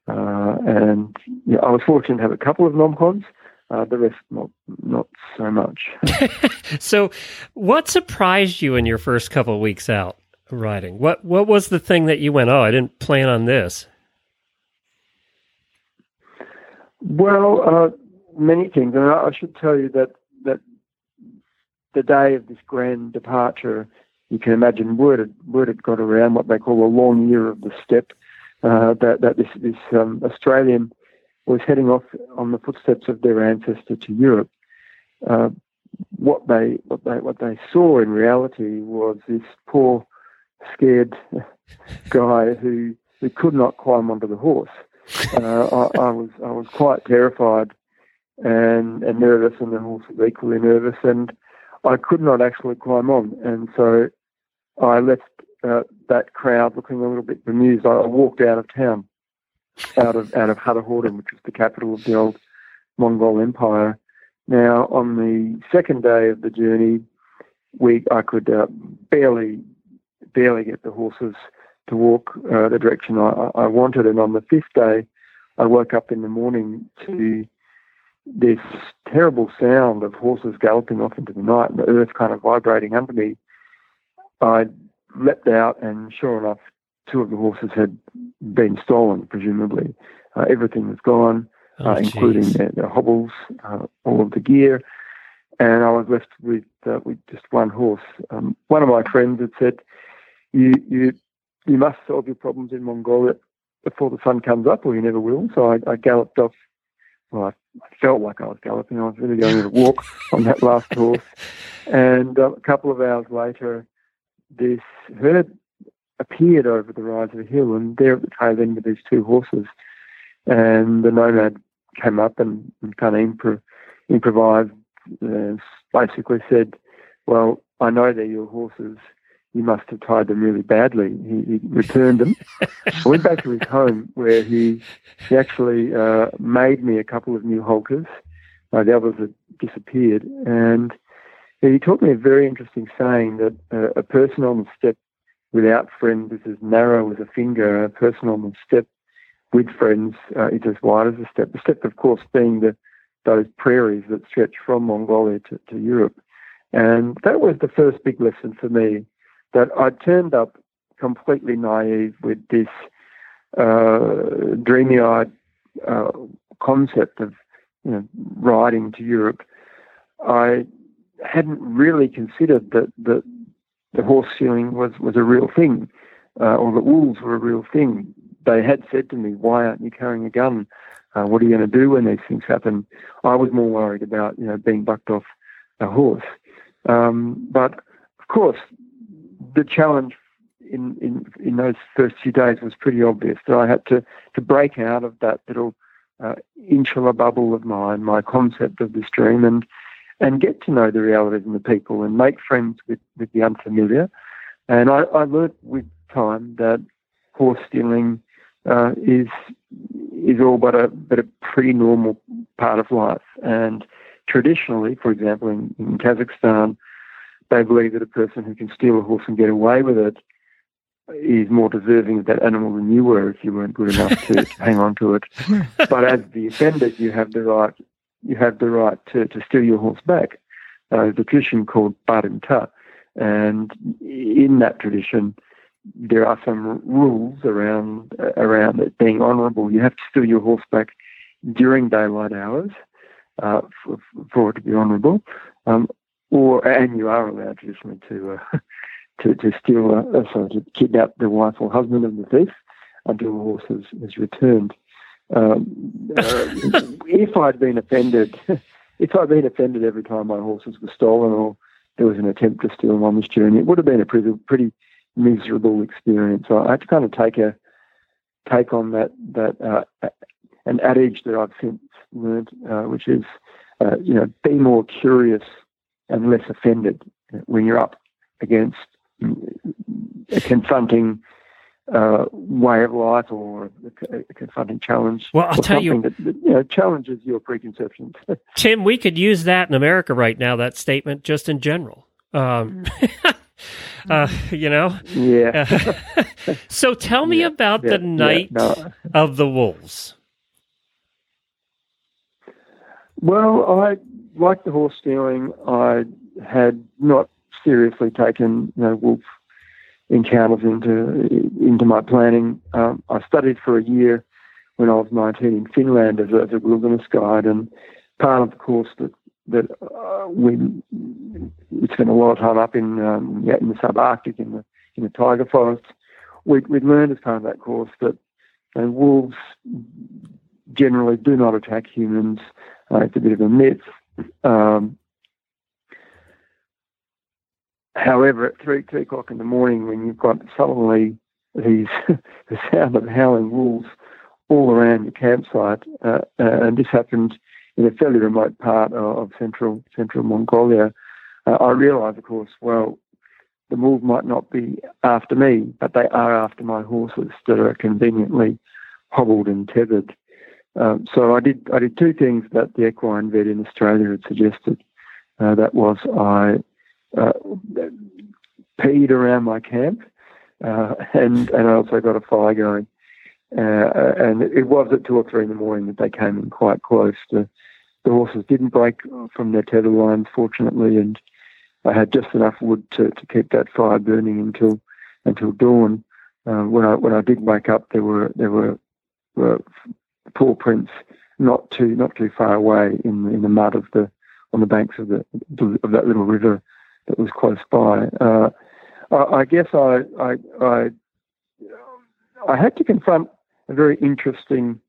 Uh, and I was fortunate to have a couple of nomkhons, uh, the rest not not so much. So, what surprised you in your first couple of weeks out riding? What what was the thing that you went, oh, I didn't plan on this? well, uh, many things, and I, I should tell you that that the day of this grand departure, you can imagine word had, word had got around what they call a long year of the steppe, Uh, that that this this um, Australian was heading off on the footsteps of their ancestor to Europe. Uh, what they what they what they saw in reality was this poor, scared guy who who could not climb onto the horse. Uh, I, I was I was quite terrified and and nervous, and the horse was equally nervous, and I could not actually climb on, and so I left uh, that crowd looking a little bit bemused. I, I walked out of town, out of out of Kharkhorin, which was the capital of the old Mongol Empire. Now, on the second day of the journey, we I could uh, barely barely get the horses to walk uh, the direction I, I wanted, and on the fifth day, I woke up in the morning to this terrible sound of horses galloping off into the night and the earth kind of vibrating under me. I leapt out, and sure enough, two of the horses had been stolen, presumably. Uh, everything was gone, Oh, uh, including their, their hobbles, uh, all of the gear. And I was left with uh, with just one horse. Um, one of my friends had said, "You you you must solve your problems in Mongolia before the sun comes up, or you never will." So I, I galloped off. Well, I, I felt like I was galloping. I was really going to walk on that last horse. And uh, a couple of hours later, this herd appeared over the rise of a hill, and there at the tail end were these two horses. And the nomad came up and, and kind of impro- improvised, uh, basically said, Well, I know they're your horses. You must have tied them really badly. He, he returned them. I went back to his home where he, he actually uh, made me a couple of new halters. Uh, the others had disappeared. And he taught me a very interesting saying that uh, a person on the steppe without friends is as narrow as a finger. A person on the steppe with friends uh, is as wide as a steppe. The steppe, of course, being the those prairies that stretch from Mongolia to, to Europe. And that was the first big lesson for me that I turned up completely naive with this uh, dreamy-eyed uh, concept of you know, riding to Europe. I hadn't really considered that that the horse stealing was, was a real thing, uh, or the wolves were a real thing. They had said to me, "Why aren't you carrying a gun? Uh, what are you going to do when these things happen?" I was more worried about you know being bucked off a horse. Um, but of course, the challenge in, in in those first few days was pretty obvious that I had to to break out of that little uh, insular bubble of mine, my concept of this dream, and and get to know the realities and the people and make friends with, with the unfamiliar. And I, I learned with time that horse stealing uh, is is all but a but a pretty normal part of life. And traditionally, for example, in, in Kazakhstan, they believe that a person who can steal a horse and get away with it is more deserving of that animal than you were if you weren't good enough to, to hang on to it. But as the offender, you have the right you have the right to, to steal your horse back. Uh, tradition called Barimta, and in that tradition, there are some rules around around it being honourable. You have to steal your horse back during daylight hours uh, for, for, it to be honourable, um, or and you are allowed traditionally to uh, to, to steal, uh, sorry, to kidnap the wife or husband of the thief until the horse is, is returned. Um, uh, if I'd been offended, if I'd been offended every time my horses were stolen or there was an attempt to steal them on this journey, it would have been a pretty, pretty miserable experience. So I had to kind of take a take on that that uh, an adage that I've since learned, uh, which is, uh, you know, be more curious and less offended when you're up against confronting uh, way of life or a confronting challenge. Well, I'll tell you, that, that, you know, challenges your preconceptions. Tim, we could use that in America right now. That statement, just in general. Um, uh, you know. Yeah. so tell me yeah, about yeah, the night yeah, no. of the wolves. Well, I like the horse stealing. I had not seriously taken you know, wolf encounters into into my planning. Um, I studied for a year when I was 19 in Finland as a, as a wilderness guide, and part of the course that that uh, we we spent a lot of time up in um, yeah, in the subarctic in the in the taiga forests. We we learned as part of that course that you know, wolves generally do not attack humans. Uh, it's a bit of a myth. Um, However, at three, three o'clock in the morning, when you've got suddenly these the sound of howling wolves all around your campsite, uh, uh, and this happened in a fairly remote part of, of central central Mongolia, uh, I realised, of course, well, the wolves might not be after me, but they are after my horses that are conveniently hobbled and tethered. Um, so I did I did two things that the equine vet in Australia had suggested. Uh, that was I uh, peed around my camp, uh, and and I also got a fire going. Uh, and it was at two or three in the morning that they came in quite close. The, the horses didn't break from their tether lines, fortunately, and I had just enough wood to, to keep that fire burning until until dawn. Uh, when I when I did wake up, there were there were, were paw prints not too not too far away in in the mud of the on the banks of the of that little river that was close by. Uh, I, I, guess I, I, I, I had to confront a very interesting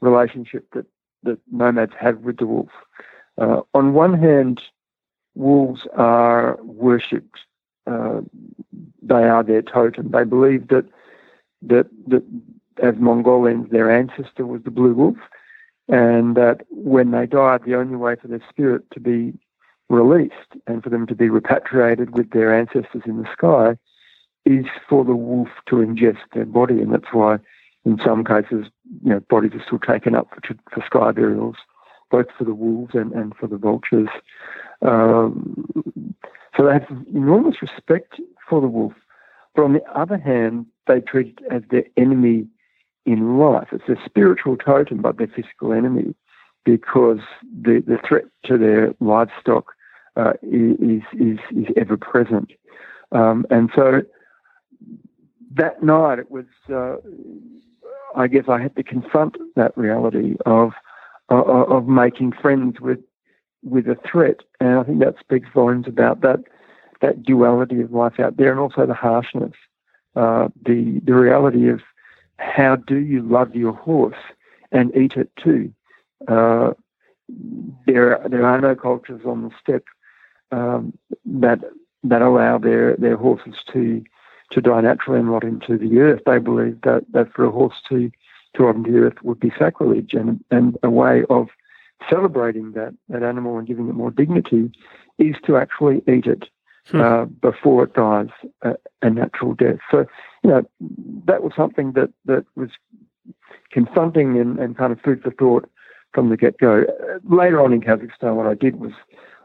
relationship that, that nomads have with the wolf. Uh, on one hand, wolves are worshipped. Uh, they are their totem. They believe that that that as Mongolians, their ancestor was the blue wolf, and that when they died, the only way for their spirit to be released and for them to be repatriated with their ancestors in the sky is for the wolf to ingest their body. And that's why, in some cases, you know, bodies are still taken up for, for sky burials, both for the wolves and, and for the vultures. Um, so they have enormous respect for the wolf. But on the other hand, they treat it as their enemy in life. It's their spiritual totem, but their physical enemy because the, the threat to their livestock uh, is, is, is ever present. Um, and so that night it was, uh, I guess I had to confront that reality of, of, of making friends with, with a threat. And I think that speaks volumes about that, that duality of life out there and also the harshness, uh, the, the reality of how do you love your horse and eat it too. Uh, there, there are no cultures on the steppe um, that that allow their, their horses to to die naturally and rot into the earth. They believe that, that for a horse to to rot into the earth would be sacrilege and and a way of celebrating that, that animal and giving it more dignity is to actually eat it hmm. uh, before it dies a, a, natural death. So, you know, that was something that, that was confronting and, and kind of food for thought from the get go. Uh, later on in Kazakhstan, what I did was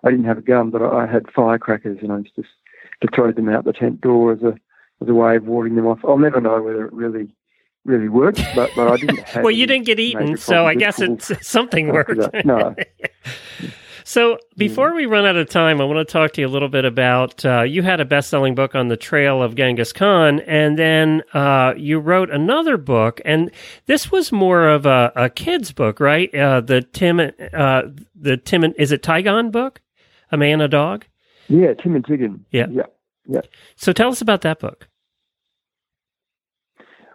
I didn't have a gun, but I had firecrackers, and I used to, to throw them out the tent door as a as a way of warding them off. I'll never know whether it really really worked, but, but I didn't. well, you didn't get eaten, so I guess it's something worked. No. So before we run out of time, I want to talk to you a little bit about uh, you had a best-selling book on the trail of Genghis Khan, and then uh, you wrote another book, and this was more of a, a kid's book, right? Uh, the Tim, uh, the Tim, is it Tigon book, A Man, a Dog? Yeah, Tim and Tigon. Yeah, yeah, yeah. So tell us about that book.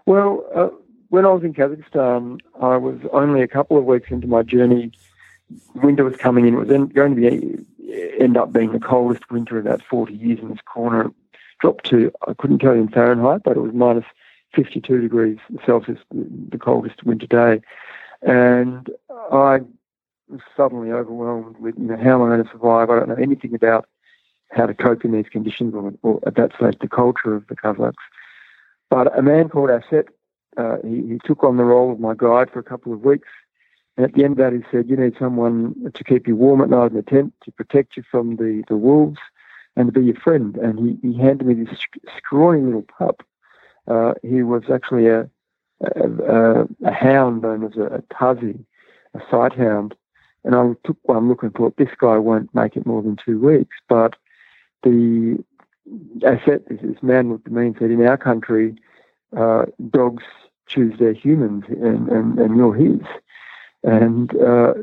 Well, uh, when I was in Kazakhstan, I was only a couple of weeks into my journey winter was coming in. It was going to be end up being the coldest winter in about 40 years in this corner. It dropped to, I couldn't tell you in Fahrenheit, but it was minus 52 degrees Celsius, the coldest winter day. And I suddenly overwhelmed with, you know, how am I going to survive? I don't know anything about how to cope in these conditions or, or at that stage, the culture of the Kazakhs. But a man called Aset, uh, he, he took on the role of my guide for a couple of weeks and at the end of that, he said, You need someone to keep you warm at night in the tent, to protect you from the, the wolves, and to be your friend. And he, he handed me this scrawny little pup. Uh, he was actually a, a, a, hound known as a, a Tazi, a sight hound. And I took one look and thought, this guy won't make it more than two weeks. But the Aset, this man looked at me and said, in our country, uh, dogs choose their humans and, and, and you're his. And uh,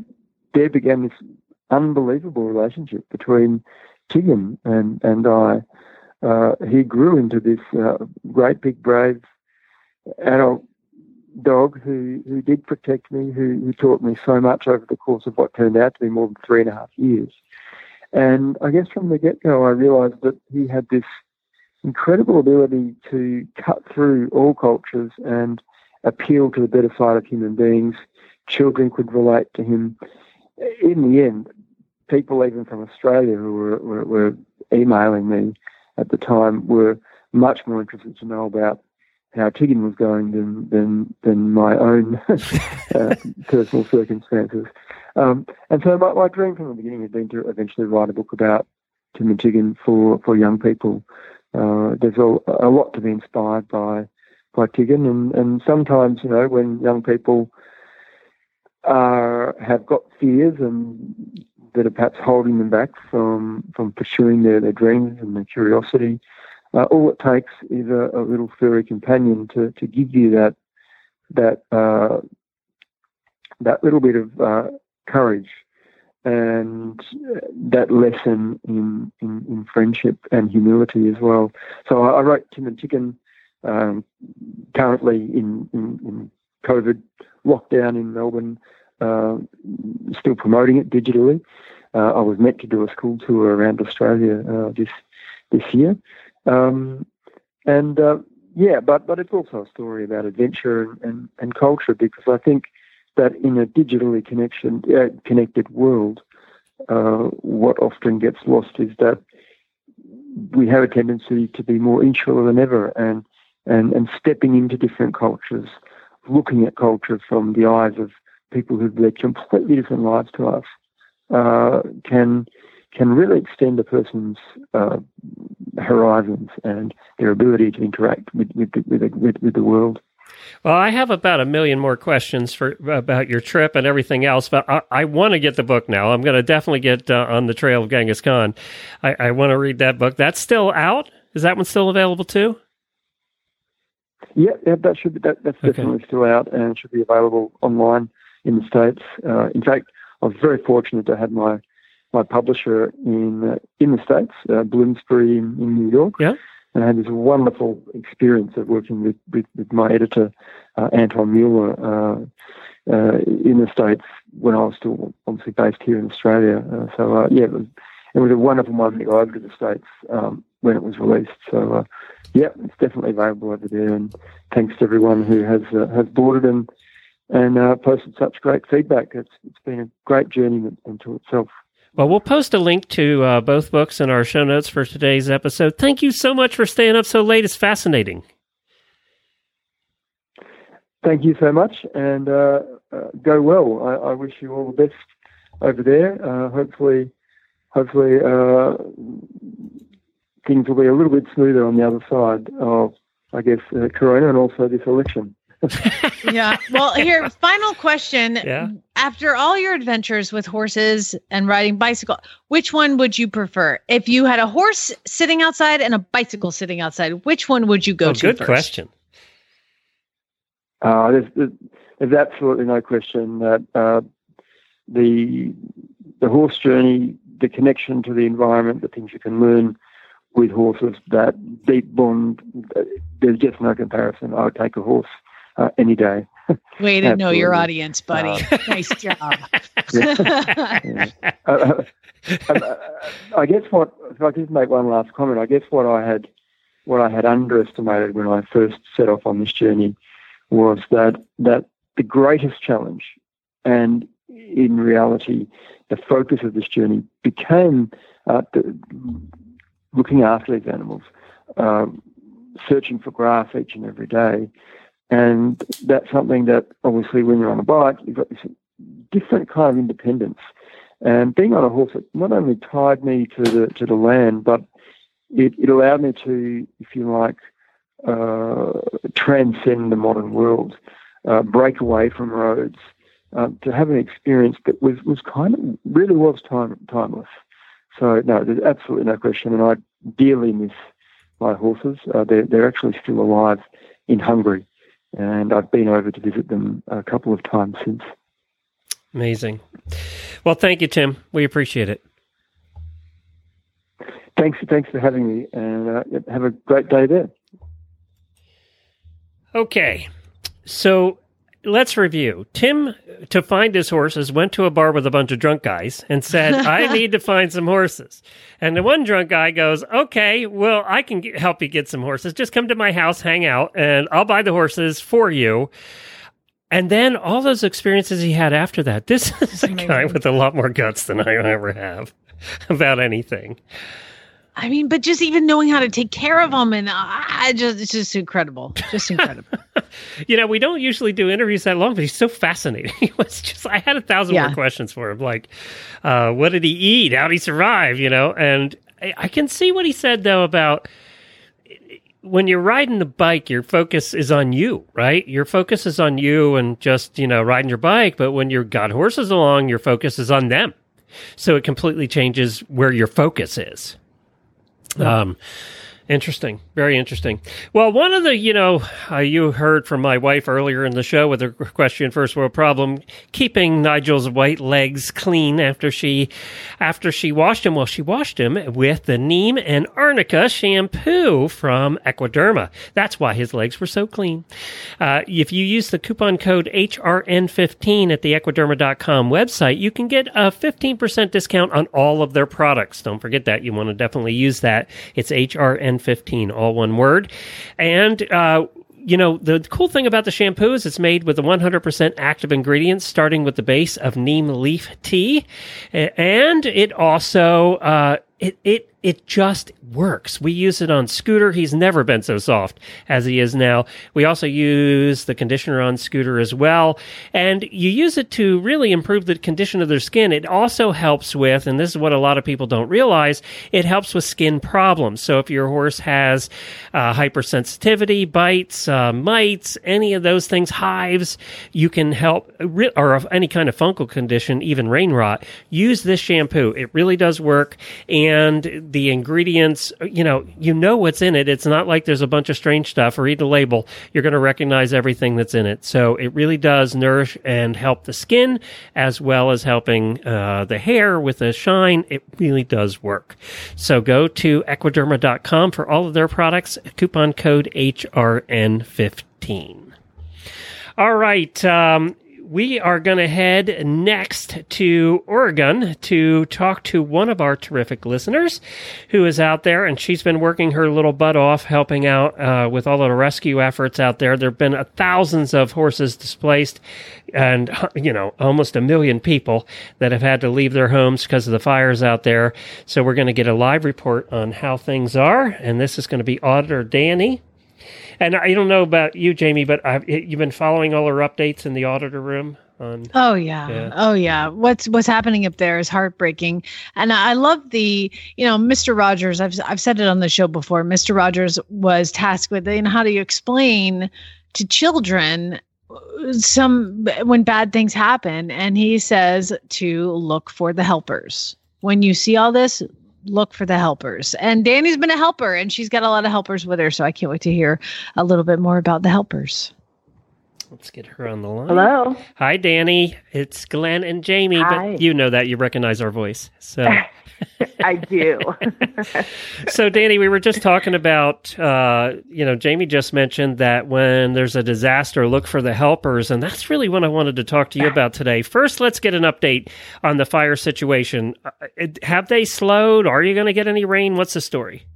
there began this unbelievable relationship between Tigon and, and I. Uh, he grew into this uh, great big brave adult dog who, who did protect me, who, who taught me so much over the course of what turned out to be more than three and a half years. And I guess from the get go, I realized that he had this incredible ability to cut through all cultures and appeal to the better side of human beings children could relate to him. In the end, people even from Australia who were, were, were emailing me at the time were much more interested to know about how Tigon was going than than than my own uh, personal circumstances. Um, and so my, my dream from the beginning had been to eventually write a book about Tim and Tigon for, for young people. Uh, there's a, a lot to be inspired by by Tigon, and, and sometimes you know when young people uh, have got fears and that are perhaps holding them back from from pursuing their, their dreams and their curiosity. Uh, all it takes is a, a, little furry companion to, to give you that that uh, that little bit of uh, courage and that lesson in, in, in, friendship and humility as well. So I, I wrote Tim and Tigon um, currently in, in, in COVID lockdown in Melbourne, uh, still promoting it digitally. Uh, I was meant to do a school tour around Australia uh, this this year, um, and uh, yeah, but but it's also a story about adventure and, and, and culture because I think that in a digitally connection uh, connected world, uh, what often gets lost is that we have a tendency to be more insular than ever and and, and stepping into different cultures looking at culture from the eyes of people who've led completely different lives to us uh, can can really extend a person's uh, horizons and their ability to interact with with the, with, the, with, with the world. Well, I have about a million more questions for about your trip and everything else, but I, I want to get the book now. I'm going to definitely get uh, on the trail of Genghis Khan. I, I want to read that book. That's still out. Is that one still available too? Yeah, yeah that should be, that, that's okay. definitely still out and should be available online in the states. Uh, in fact, I was very fortunate to have my my publisher in uh, in the states, uh, Bloomsbury in, in New York. Yeah. And I had this wonderful experience of working with, with, with my editor, uh, Anton Mueller, uh, uh, in the States when I was still obviously based here in Australia. so, yeah, it was, it was a wonderful moment to go over to the States um, when it was released. So, yeah, it's definitely available over there. And thanks to everyone who has has bought it and and uh, posted such great feedback. It's, it's been a great journey into itself. Well, we'll post a link to uh, both books in our show notes for today's episode. Thank you so much for staying up so late. It's fascinating. Thank you so much, and uh, uh go well. I, I, wish you all the best over there. Uh, hopefully, hopefully, uh, things will be a little bit smoother on the other side of, I guess, uh, Corona and also this election. yeah. Well, here, final question. Yeah. After all your adventures with horses and riding bicycle, which one would you prefer? If you had a horse sitting outside and a bicycle sitting outside, which one would you go Oh, to good first? question. Uh, there's, there's, there's absolutely no question that uh, the the horse journey, the connection to the environment, the things you can learn with horses, that deep bond, uh, there's just no comparison. I would take a horse uh, any day. Way to know your audience, buddy. nice job. Yeah. Uh, uh, uh, I guess what if I just make one last comment, I guess what I had what I had underestimated when I first set off on this journey was that that the greatest challenge and in reality the focus of this journey became uh, the, looking after these animals, um, searching for grass each and every day. And that's something that obviously when you're on a bike, you've got this different kind of independence. And being on a horse, it not only tied me to the to the land, but it, it allowed me to, if you like, uh, transcend the modern world, uh, break away from roads, uh, to have an experience that was, was kind of really was time timeless. So no, there's absolutely no question, and I dearly miss my horses. Uh, they're they're actually still alive in Hungary, and I've been over to visit them a couple of times since. Amazing. Well, thank you, Tim. We appreciate it. Thanks, thanks for having me, and uh, have a great day there. Okay. So let's review. Tim, to find his horses, went to a bar with a bunch of drunk guys and said, I need to find some horses. And the one drunk guy goes, Okay, well, I can get, help you get some horses. Just come to my house, hang out, and I'll buy the horses for you. And then all those experiences he had after that. This is a guy with a lot more guts than I ever have about anything. I mean, but just even knowing how to take care of them, and I just it's just incredible, just incredible. You know, we don't usually do interviews that long, but he's so fascinating. He was just, I had a thousand Yeah. more questions for him. Like, uh, what did he eat? How did he survive? You know, and I, I can see what he said, though, about when you're riding the bike, your focus is on you, right? Your focus is on you and just, you know, riding your bike. But when you've got horses along, your focus is on them. So it completely changes where your focus is. Um, interesting, very interesting. Well, one of the, you know, uh, you heard from my wife earlier in the show with a question, first world problem, keeping Nigel's white legs clean after she, after she washed him. Well, she washed him with the Neem and Arnica shampoo from Equiderma. That's why his legs were so clean. Uh, if you use the coupon code HRN15 at the equiderma.com website, you can get a 15% discount on all of their products. Don't forget that. You want to definitely use that. It's HRN15, all one word. And, uh, you know, the cool thing about the shampoo is it's made with the 100% active ingredients, starting with the base of neem leaf tea. And it also, uh, it, it, it just works. We use it on Scooter. He's never been so soft as he is now. We also use the conditioner on Scooter as well. And you use it to really improve the condition of their skin. It also helps with, and this is what a lot of people don't realize, it helps with skin problems. So if your horse has uh, hypersensitivity, bites, uh, mites, any of those things, hives, you can help, or any kind of fungal condition, even rain rot, use this shampoo. It really does work. And the ingredients, you know, you know what's in it. It's not like there's a bunch of strange stuff. Read the label. You're going to recognize everything that's in it. So it really does nourish and help the skin as well as helping uh, the hair with a shine. It really does work. So go to equiderma.com for all of their products. Coupon code HRN15. All right. Um, we are going to head next to Oregon to talk to one of our terrific listeners who is out there, and she's been working her little butt off helping out uh, with all of the rescue efforts out there. There have been thousands of horses displaced and, you know, almost a million people that have had to leave their homes because of the fires out there. So we're going to get a live report on how things are, and this is going to be Auditor Dani. And I don't know about you, Jamie, but I've, you've been following all her updates in the auditor room. On Oh yeah. Yeah. Oh yeah. What's what's happening up there is heartbreaking. And I love the, you know, Mr. Rogers, I've I've said it on the show before. Mr. Rogers was tasked with you know, how do you explain to children uh, some when bad things happen and he says to look for the helpers. When you see all this, look for the helpers. And Dani's been a helper and she's got a lot of helpers with her, so I can't wait to hear a little bit more about the helpers. let's get her on the line. Hello. Hi, Dani. It's Glenn and Jamie, Hi. but you know that you recognize our voice. So, I do. so Dani, we were just talking about, uh, you know, Jamie just mentioned that when there's a disaster, look for the helpers, and that's really what I wanted to talk to you about today. First, let's get an update on the fire situation. Uh, have they slowed? Are you going to get any rain? What's the story?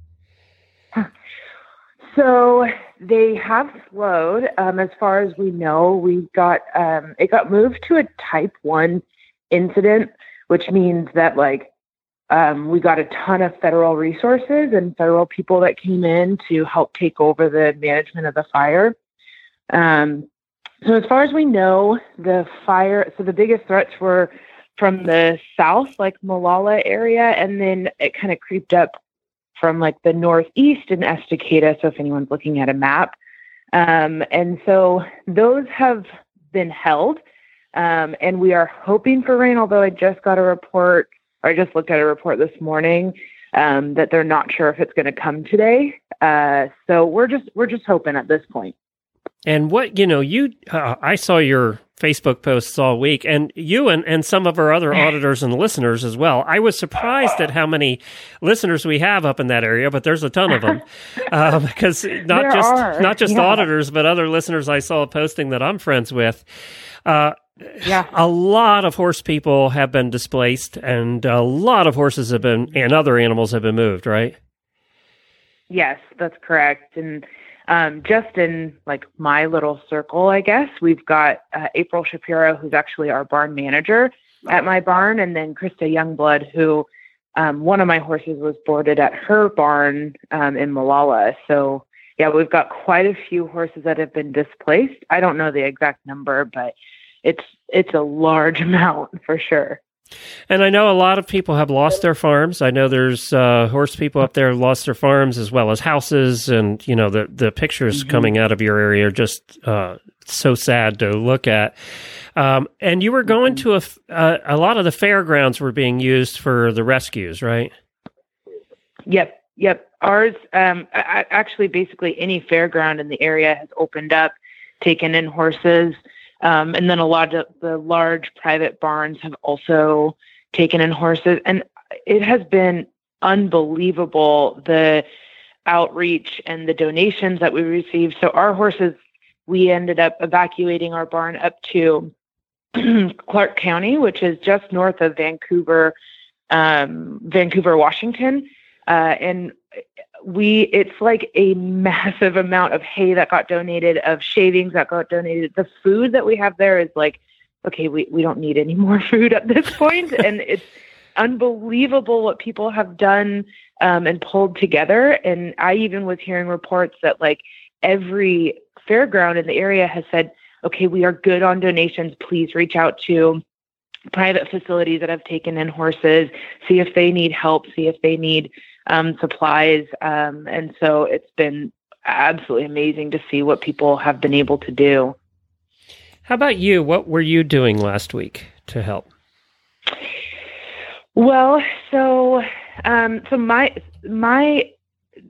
so they have slowed. Um, as far as we know, we got um, it got moved to a type one incident, which means that like um, we got a ton of federal resources and federal people that came in to help take over the management of the fire. Um, so as far as we know, the fire. So the biggest threats were from the south, like Molalla area, and then it kind of creeped up from like the northeast in Estacada. So if anyone's looking at a map, um, and so those have been held, um, and we are hoping for rain. Although I just got a report, or I just looked at a report this morning um, that they're not sure if it's going to come today. Uh, so we're just we're just hoping at this point. And what you know, you uh, I saw your Facebook posts all week, and you and, and some of our other auditors and listeners as well. I was surprised at how many listeners we have up in that area, but there's a ton of them because not There just are, not just yeah. auditors, but other listeners I saw posting that I'm friends with. Uh, Yeah. a lot of horse people have been displaced, and a lot of horses have been and other animals have been moved. Right? Yes, that's correct. And um, just in like my little circle, I guess we've got uh, April Shapiro, who's actually our barn manager at my barn, and then Krista Youngblood, who um, one of my horses was boarded at her barn um, in Molalla. So yeah, we've got quite a few horses that have been displaced. I don't know the exact number, but it's it's a large amount for sure. And I know a lot of people have lost their farms. I know there's uh, horse people up there who lost their farms as well as houses, and you know the the pictures coming out of your area are just uh, so sad to look at. Um, and you were going to a f- uh, a lot of the fairgrounds were being used for the rescues, right? Yep, yep. Ours, um, actually, basically any fairground in the area has opened up, taken in horses, um, and then a lot of the large private barns have also taken in horses, and it has been unbelievable the outreach and the donations that we received. So our horses, we ended up evacuating our barn up to Clark County, which is just north of Vancouver, um, Vancouver, Washington uh, and we it's like a massive amount of hay that got donated of shavings that got donated. The food that we have there is like okay we, we don't need any more food at this point. And it's unbelievable what people have done um, and pulled together. And i even was hearing reports that like every fairground in the area has said okay we are good on donations. Please reach out to private facilities that have taken in horses. See if they need help. See if they need um, supplies. Um, and so it's been absolutely amazing to see what people have been able to do. How about you? What were you doing last week to help? Well, so um, so my my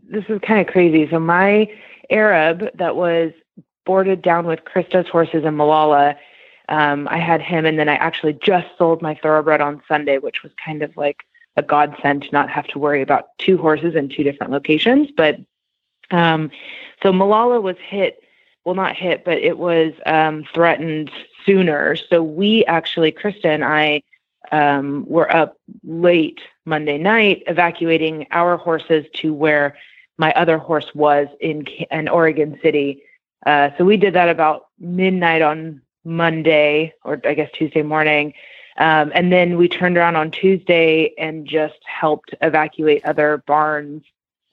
this is kind of crazy. So my Arab that was boarded down with Krista's horses in Molalla, um, I had him, and then I actually just sold my thoroughbred on Sunday, which was kind of like a godsend to not have to worry about two horses in two different locations. But um, so Molalla was hit, well, not hit, but it was um, threatened sooner. So we actually, Krista and I, um, were up late Monday night evacuating our horses to where my other horse was in in Oregon City. Uh, so we did that about midnight on Monday, or I guess Tuesday morning. Um, and then we turned around on Tuesday and just helped evacuate other barns.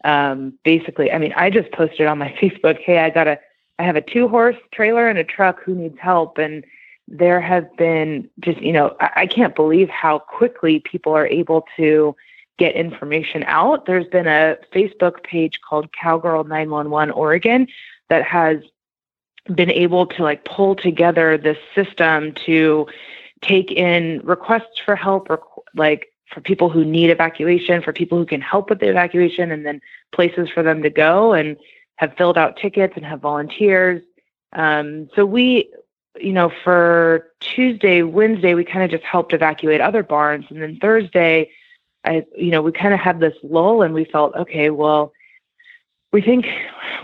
Um, basically, I mean, I just posted on my Facebook, "Hey, I got a, I have a two horse trailer and a truck. Who needs help?" And there have been just, you know, I, I can't believe how quickly people are able to get information out. There's been a Facebook page called Cowgirl 911 Oregon that has been able to like pull together this system to take in requests for help or like for people who need evacuation, for people who can help with the evacuation, and then places for them to go and have filled out tickets and have volunteers. Um, so we, you know, for Tuesday, Wednesday, we kind of just helped evacuate other barns, and then Thursday, I, you know, we kind of had this lull, and we felt okay. Well, we think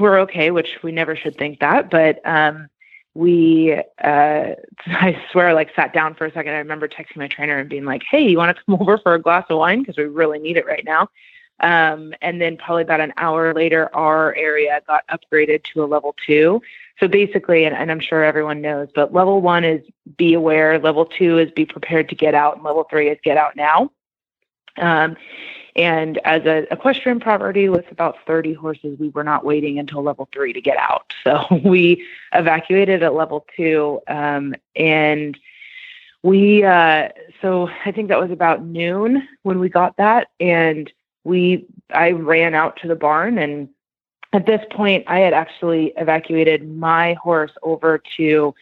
we're okay, which we never should think that, but um, we uh, i swear like sat down for a second. I remember texting my trainer and being like hey you want to come over for a glass of wine? Because we really need it right now. Um, and then probably about an hour later our area got upgraded to a level two. So basically and, and i'm sure everyone knows but level one is be aware level two is be prepared to get out and level three is get out now um, and as a equestrian property with about 30 horses, we were not waiting until level three to get out. So we evacuated at level two. Um, and we, uh, so I think that was about noon when we got that. And we, I ran out to the barn. And at this point, I had actually evacuated my horse over to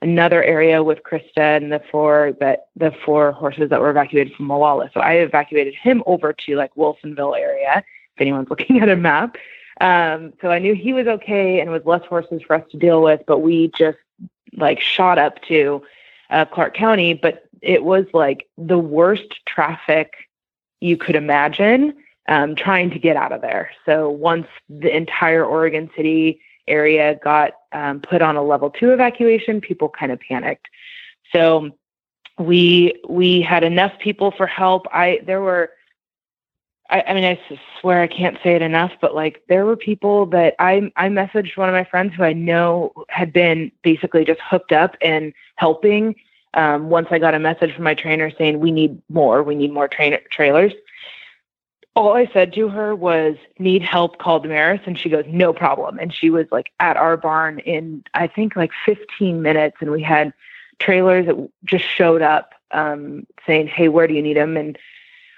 another area with Krista and the four that the four horses that were evacuated from Molalla. So I evacuated him over to like Wilsonville area, if anyone's looking at a map. Um, so I knew he was okay and was less horses for us to deal with, but we just like shot up to uh, Clark County, but it was like the worst traffic you could imagine um, trying to get out of there. So once the entire Oregon City area got um, put on a level two evacuation, people kind of panicked. So we we had enough people for help. I there were. I, I mean, I swear I can't say it enough, but like there were people that I I messaged one of my friends who I know had been basically just hooked up and helping. Um, once I got a message from my trainer saying we need more, we need more trainer trailers all I said to her was, need help, call Damaris. And she goes, no problem. And she was like at our barn in, I think, like 15 minutes. And we had trailers that just showed up um, saying, hey, where do you need them? And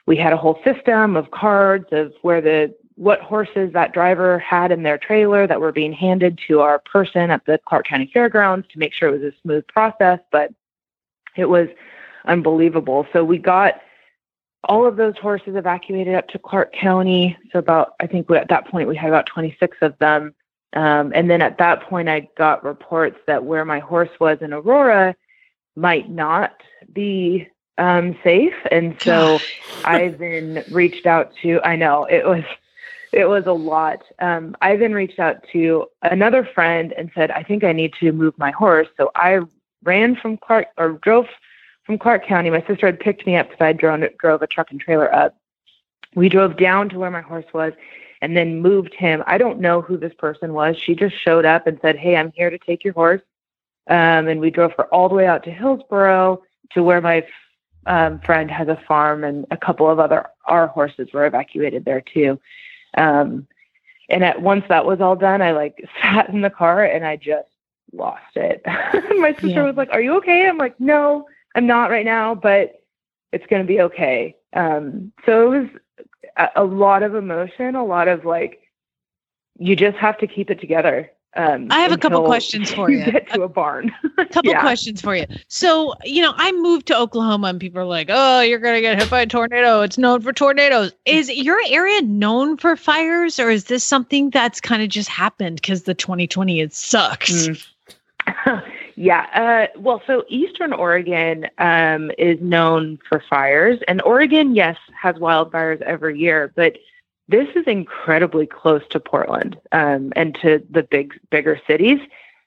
we had a whole system of cards of where the, what horses that driver had in their trailer that were being handed to our person at the Clark County Fairgrounds to make sure it was a smooth process. But it was unbelievable. So we got, all of those horses evacuated up to Clark County. So about, I think at that point we had about 26 of them. Um, and then at that point, I got reports that where my horse was in Aurora might not be um, safe. And so I then reached out to, I know it was, it was a lot. Um, I then reached out to another friend and said, I think I need to move my horse. So I ran from Clark or drove from Clark County. My sister had picked me up because I drove, drove a truck and trailer up. We drove down to where my horse was and then moved him. I don't know who this person was. She just showed up and said, Hey, I'm here to take your horse. Um, and we drove her all the way out to Hillsboro to where my um, friend has a farm and a couple of other our horses were evacuated there too. Um, and at once that was all done, I like sat in the car and I just lost it. my sister yeah. was like, "Are you okay?" I'm like, "No." I'm not right now, but it's going to be okay. Um, so it was a, a, lot of emotion, a lot of like, you just have to keep it together. Um, I have a couple questions for you. you. Get to a, a barn. A couple yeah. questions for you. So, you know, I moved to Oklahoma and people are like, oh, you're going to get hit by a tornado. It's known for tornadoes. Is your area known for fires or is this something that's kind of just happened because the 2020 it sucks? Mm. Yeah. Uh, well, so Eastern Oregon um, is known for fires, and Oregon, yes, has wildfires every year, but this is incredibly close to Portland um, and to the big, bigger cities,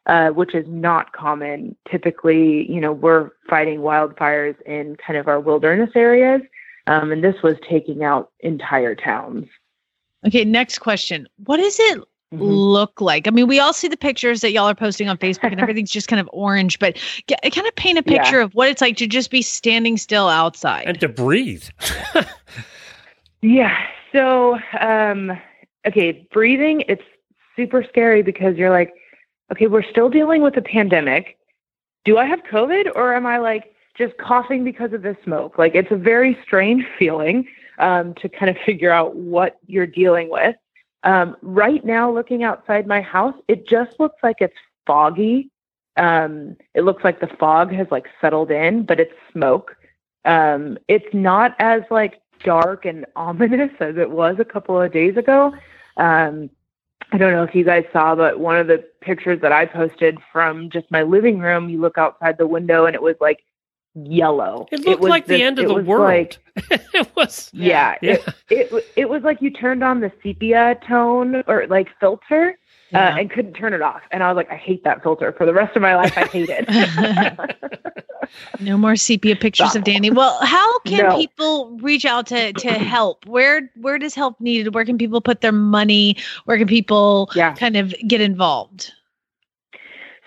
uh, which is not common. Typically, you know, we're fighting wildfires in kind of our wilderness areas, um, and this was taking out entire towns. Okay, next question. What is it mm-hmm. look like? I mean, we all see the pictures that y'all are posting on Facebook and everything's just kind of orange, but get, kind of paint a picture yeah. of what it's like to just be standing still outside and to breathe. yeah. So, um, okay, breathing, it's super scary because you're like, okay, we're still dealing with a pandemic. do I have COVID or am I like just coughing because of the smoke? Like it's a very strange feeling um, to kind of figure out what you're dealing with. Um, right now, looking outside my house, it just looks like it's foggy. Um, it looks like the fog has like settled in, but it's smoke. Um, it's not as like dark and ominous as it was a couple of days ago. Um, I don't know if you guys saw, but one of the pictures that I posted from just my living room, you look outside the window and it was like yellow. It looked was like the end of the world. like- it was. yeah, Yeah. It, it it was like you turned on the sepia tone or like filter Yeah. uh, and couldn't turn it off. And I was like, I hate that filter for the rest of my life. I hate it. No more sepia pictures Stop. of Dani. Well, how can No. people reach out to to help? Where where does help needed? Where can people put their money? Where can people Yeah. kind of get involved?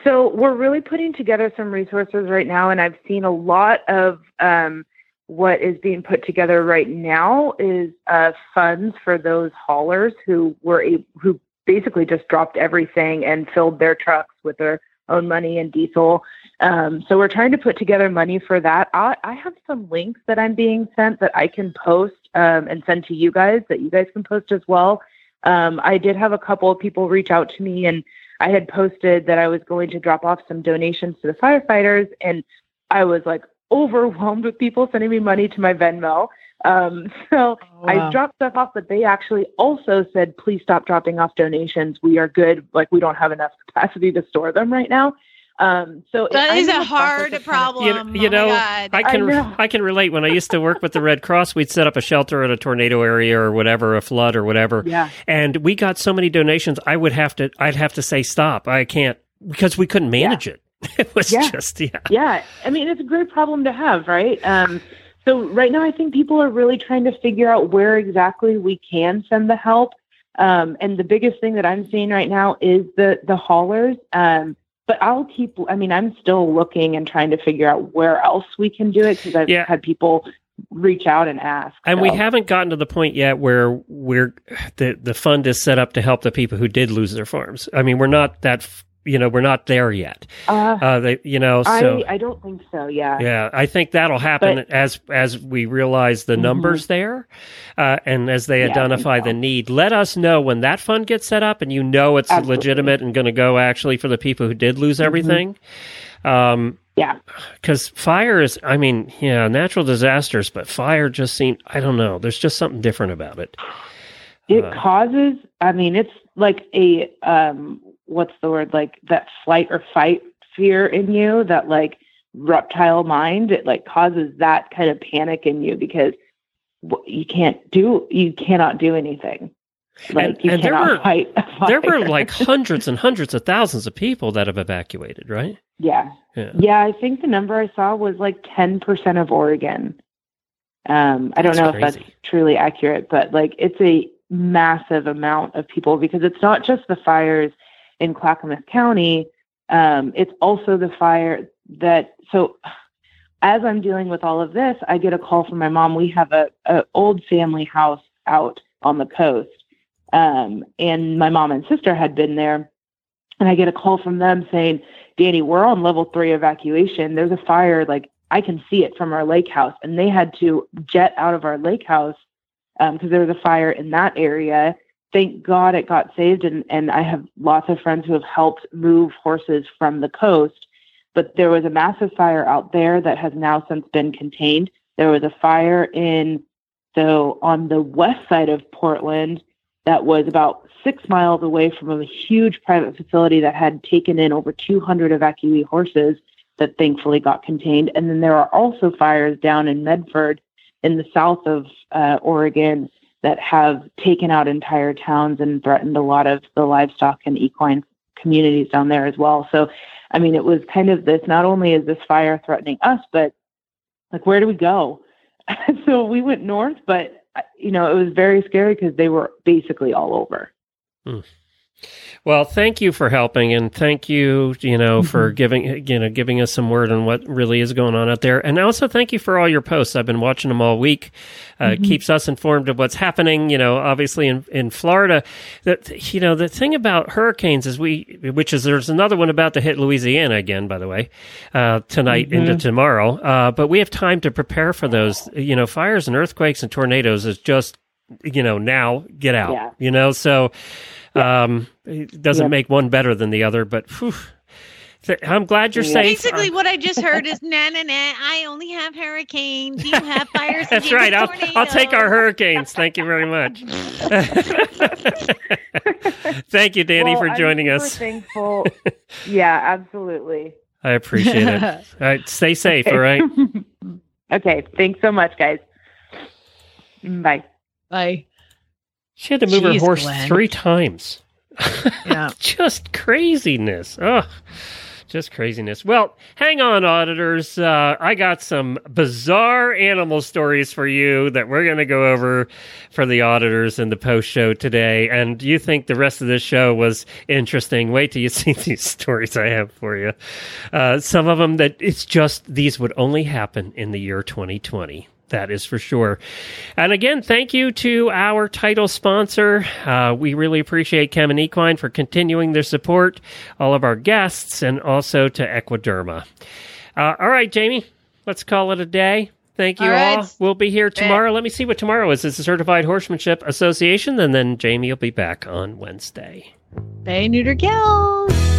So we're really putting together some resources right now, and I've seen a lot of um, what is being put together right now is uh, funds for those haulers who were a, who basically just dropped everything and filled their trucks with their own money and diesel. Um, so we're trying to put together money for that. I, I have some links that I'm being sent that I can post um, and send to you guys that you guys can post as well. Um, I did have a couple of people reach out to me and I had posted that I was going to drop off some donations to the firefighters, and I was like overwhelmed with people sending me money to my Venmo. Um, so I dropped stuff off, but they actually also said, please stop dropping off donations. We are good. Like, we don't have enough capacity to store them right now. Um, so That I'm a hard of kind of- problem. You, you Oh know, I can I know. I can relate. When I used to work with the Red Cross, we'd set up a shelter in a tornado area or whatever, a flood or whatever, Yeah. and we got so many donations. I would have to I'd have to say stop. I can't because we couldn't manage it. It was Yeah. just yeah. yeah i mean it's a great problem to have right um, so right now i think people are really trying to figure out where exactly we can send the help um, and the biggest thing that i'm seeing right now is the the haulers um, but i'll keep i mean i'm still looking and trying to figure out where else we can do it because i've Yeah. had people reach out and ask And we haven't gotten to the point yet where we're the the fund is set up to help the people who did lose their farms. I mean, we're not that f- you know we're not there yet. uh, Uh, they, you know, so I, I don't think so yeah yeah, I think that'll happen But- as as we realize the Mhm. numbers there, uh, and as they Yeah, identify the need. Let us know when that fund gets set up, and you know it's Absolutely. legitimate and going to go actually for the people who did lose Mhm. everything. Um, yeah because fire is, I mean, yeah, natural disasters, but fire just seems, I don't know, there's just something different about it. It Uh, causes, I mean, it's like a, um, what's the word, like that flight or fight fear in you, that like reptile mind. It like causes that kind of panic in you because you can't do, you cannot do anything. Like And- you and there cannot were- fight. There were like hundreds and hundreds of thousands of people that have evacuated, right? yeah. Yeah. Yeah. I think the number I saw was like 10% of Oregon. Um, I don't That's know if that's truly accurate, but like it's a massive amount of people because it's not just the fires in Clackamas County. Um, it's also the fire that, so as I'm dealing with all of this, I get a call from my mom. We have a, a old family house out on the coast. Um, and my mom and sister had been there. And I get a call from them saying, Dani, we're on level three evacuation. There's a fire, like I can see it from our lake house. And they had to jet out of our lake house because there was a fire in that area. Thank God it got saved. And, and I have lots of friends who have helped move horses from the coast. But there was a massive fire out there that has now since been contained. There was a fire in, so on the west side of Portland that was about six miles away from a huge private facility that had taken in over 200 evacuee horses that thankfully got contained. And then there are also fires down in Medford in the south of uh, Oregon that have taken out entire towns and threatened a lot of the livestock and equine communities down there as well. So, I mean, it was kind of this not only is this fire threatening us, but like, where do we go? so we went north, but, you know, it was very scary because they were basically all over. Hmm. Well, thank you for helping, and thank you, you know, for giving you know giving us some word on what really is going on out there, and also thank you for all your posts. I've been watching them all week. Uh, It keeps us informed of what's happening. You know, obviously in in Florida, that you know the thing about hurricanes is we, which is there's another one about to hit Louisiana again, by the way, uh, tonight into tomorrow. Uh, but we have time to prepare for those. You know, fires and earthquakes and tornadoes is just you know now get out. Yeah. You know, so. Um, it doesn't Yeah. make one better than the other, but whew, I'm glad you're Yeah. safe. Basically, what I just heard is, nah, nah, nah, I only have hurricanes. You have fires. That's right. I'll, I'll take our hurricanes. Thank you very much. Thank you, Dani, Well, for I'm joining super us. Thankful. yeah, absolutely. I appreciate it. All right, stay safe. All right. Okay, thanks so much, guys. Bye. Bye. She had to move Jeez, her horse Glenn. three times. Yeah. just craziness. Oh, just craziness. Well, hang on, auditors. Uh, I got some bizarre animal stories for you that we're going to go over for the auditors in the post show today. And you think the rest of this show was interesting? Wait till you see these stories I have for you. Uh, some of them that it's just these would only happen in the year 2020. That is for sure. And again, thank you to our title sponsor. Uh, we really appreciate Kemin Equine for continuing their support, all of our guests, and also to Equiderma. Uh, all right, Jamie, let's call it a day. Thank you All all. right. We'll be here tomorrow. Let me see what tomorrow is. It's the Certified Horsemanship Association, and then Jamie will be back on Wednesday. Bay neuter kills.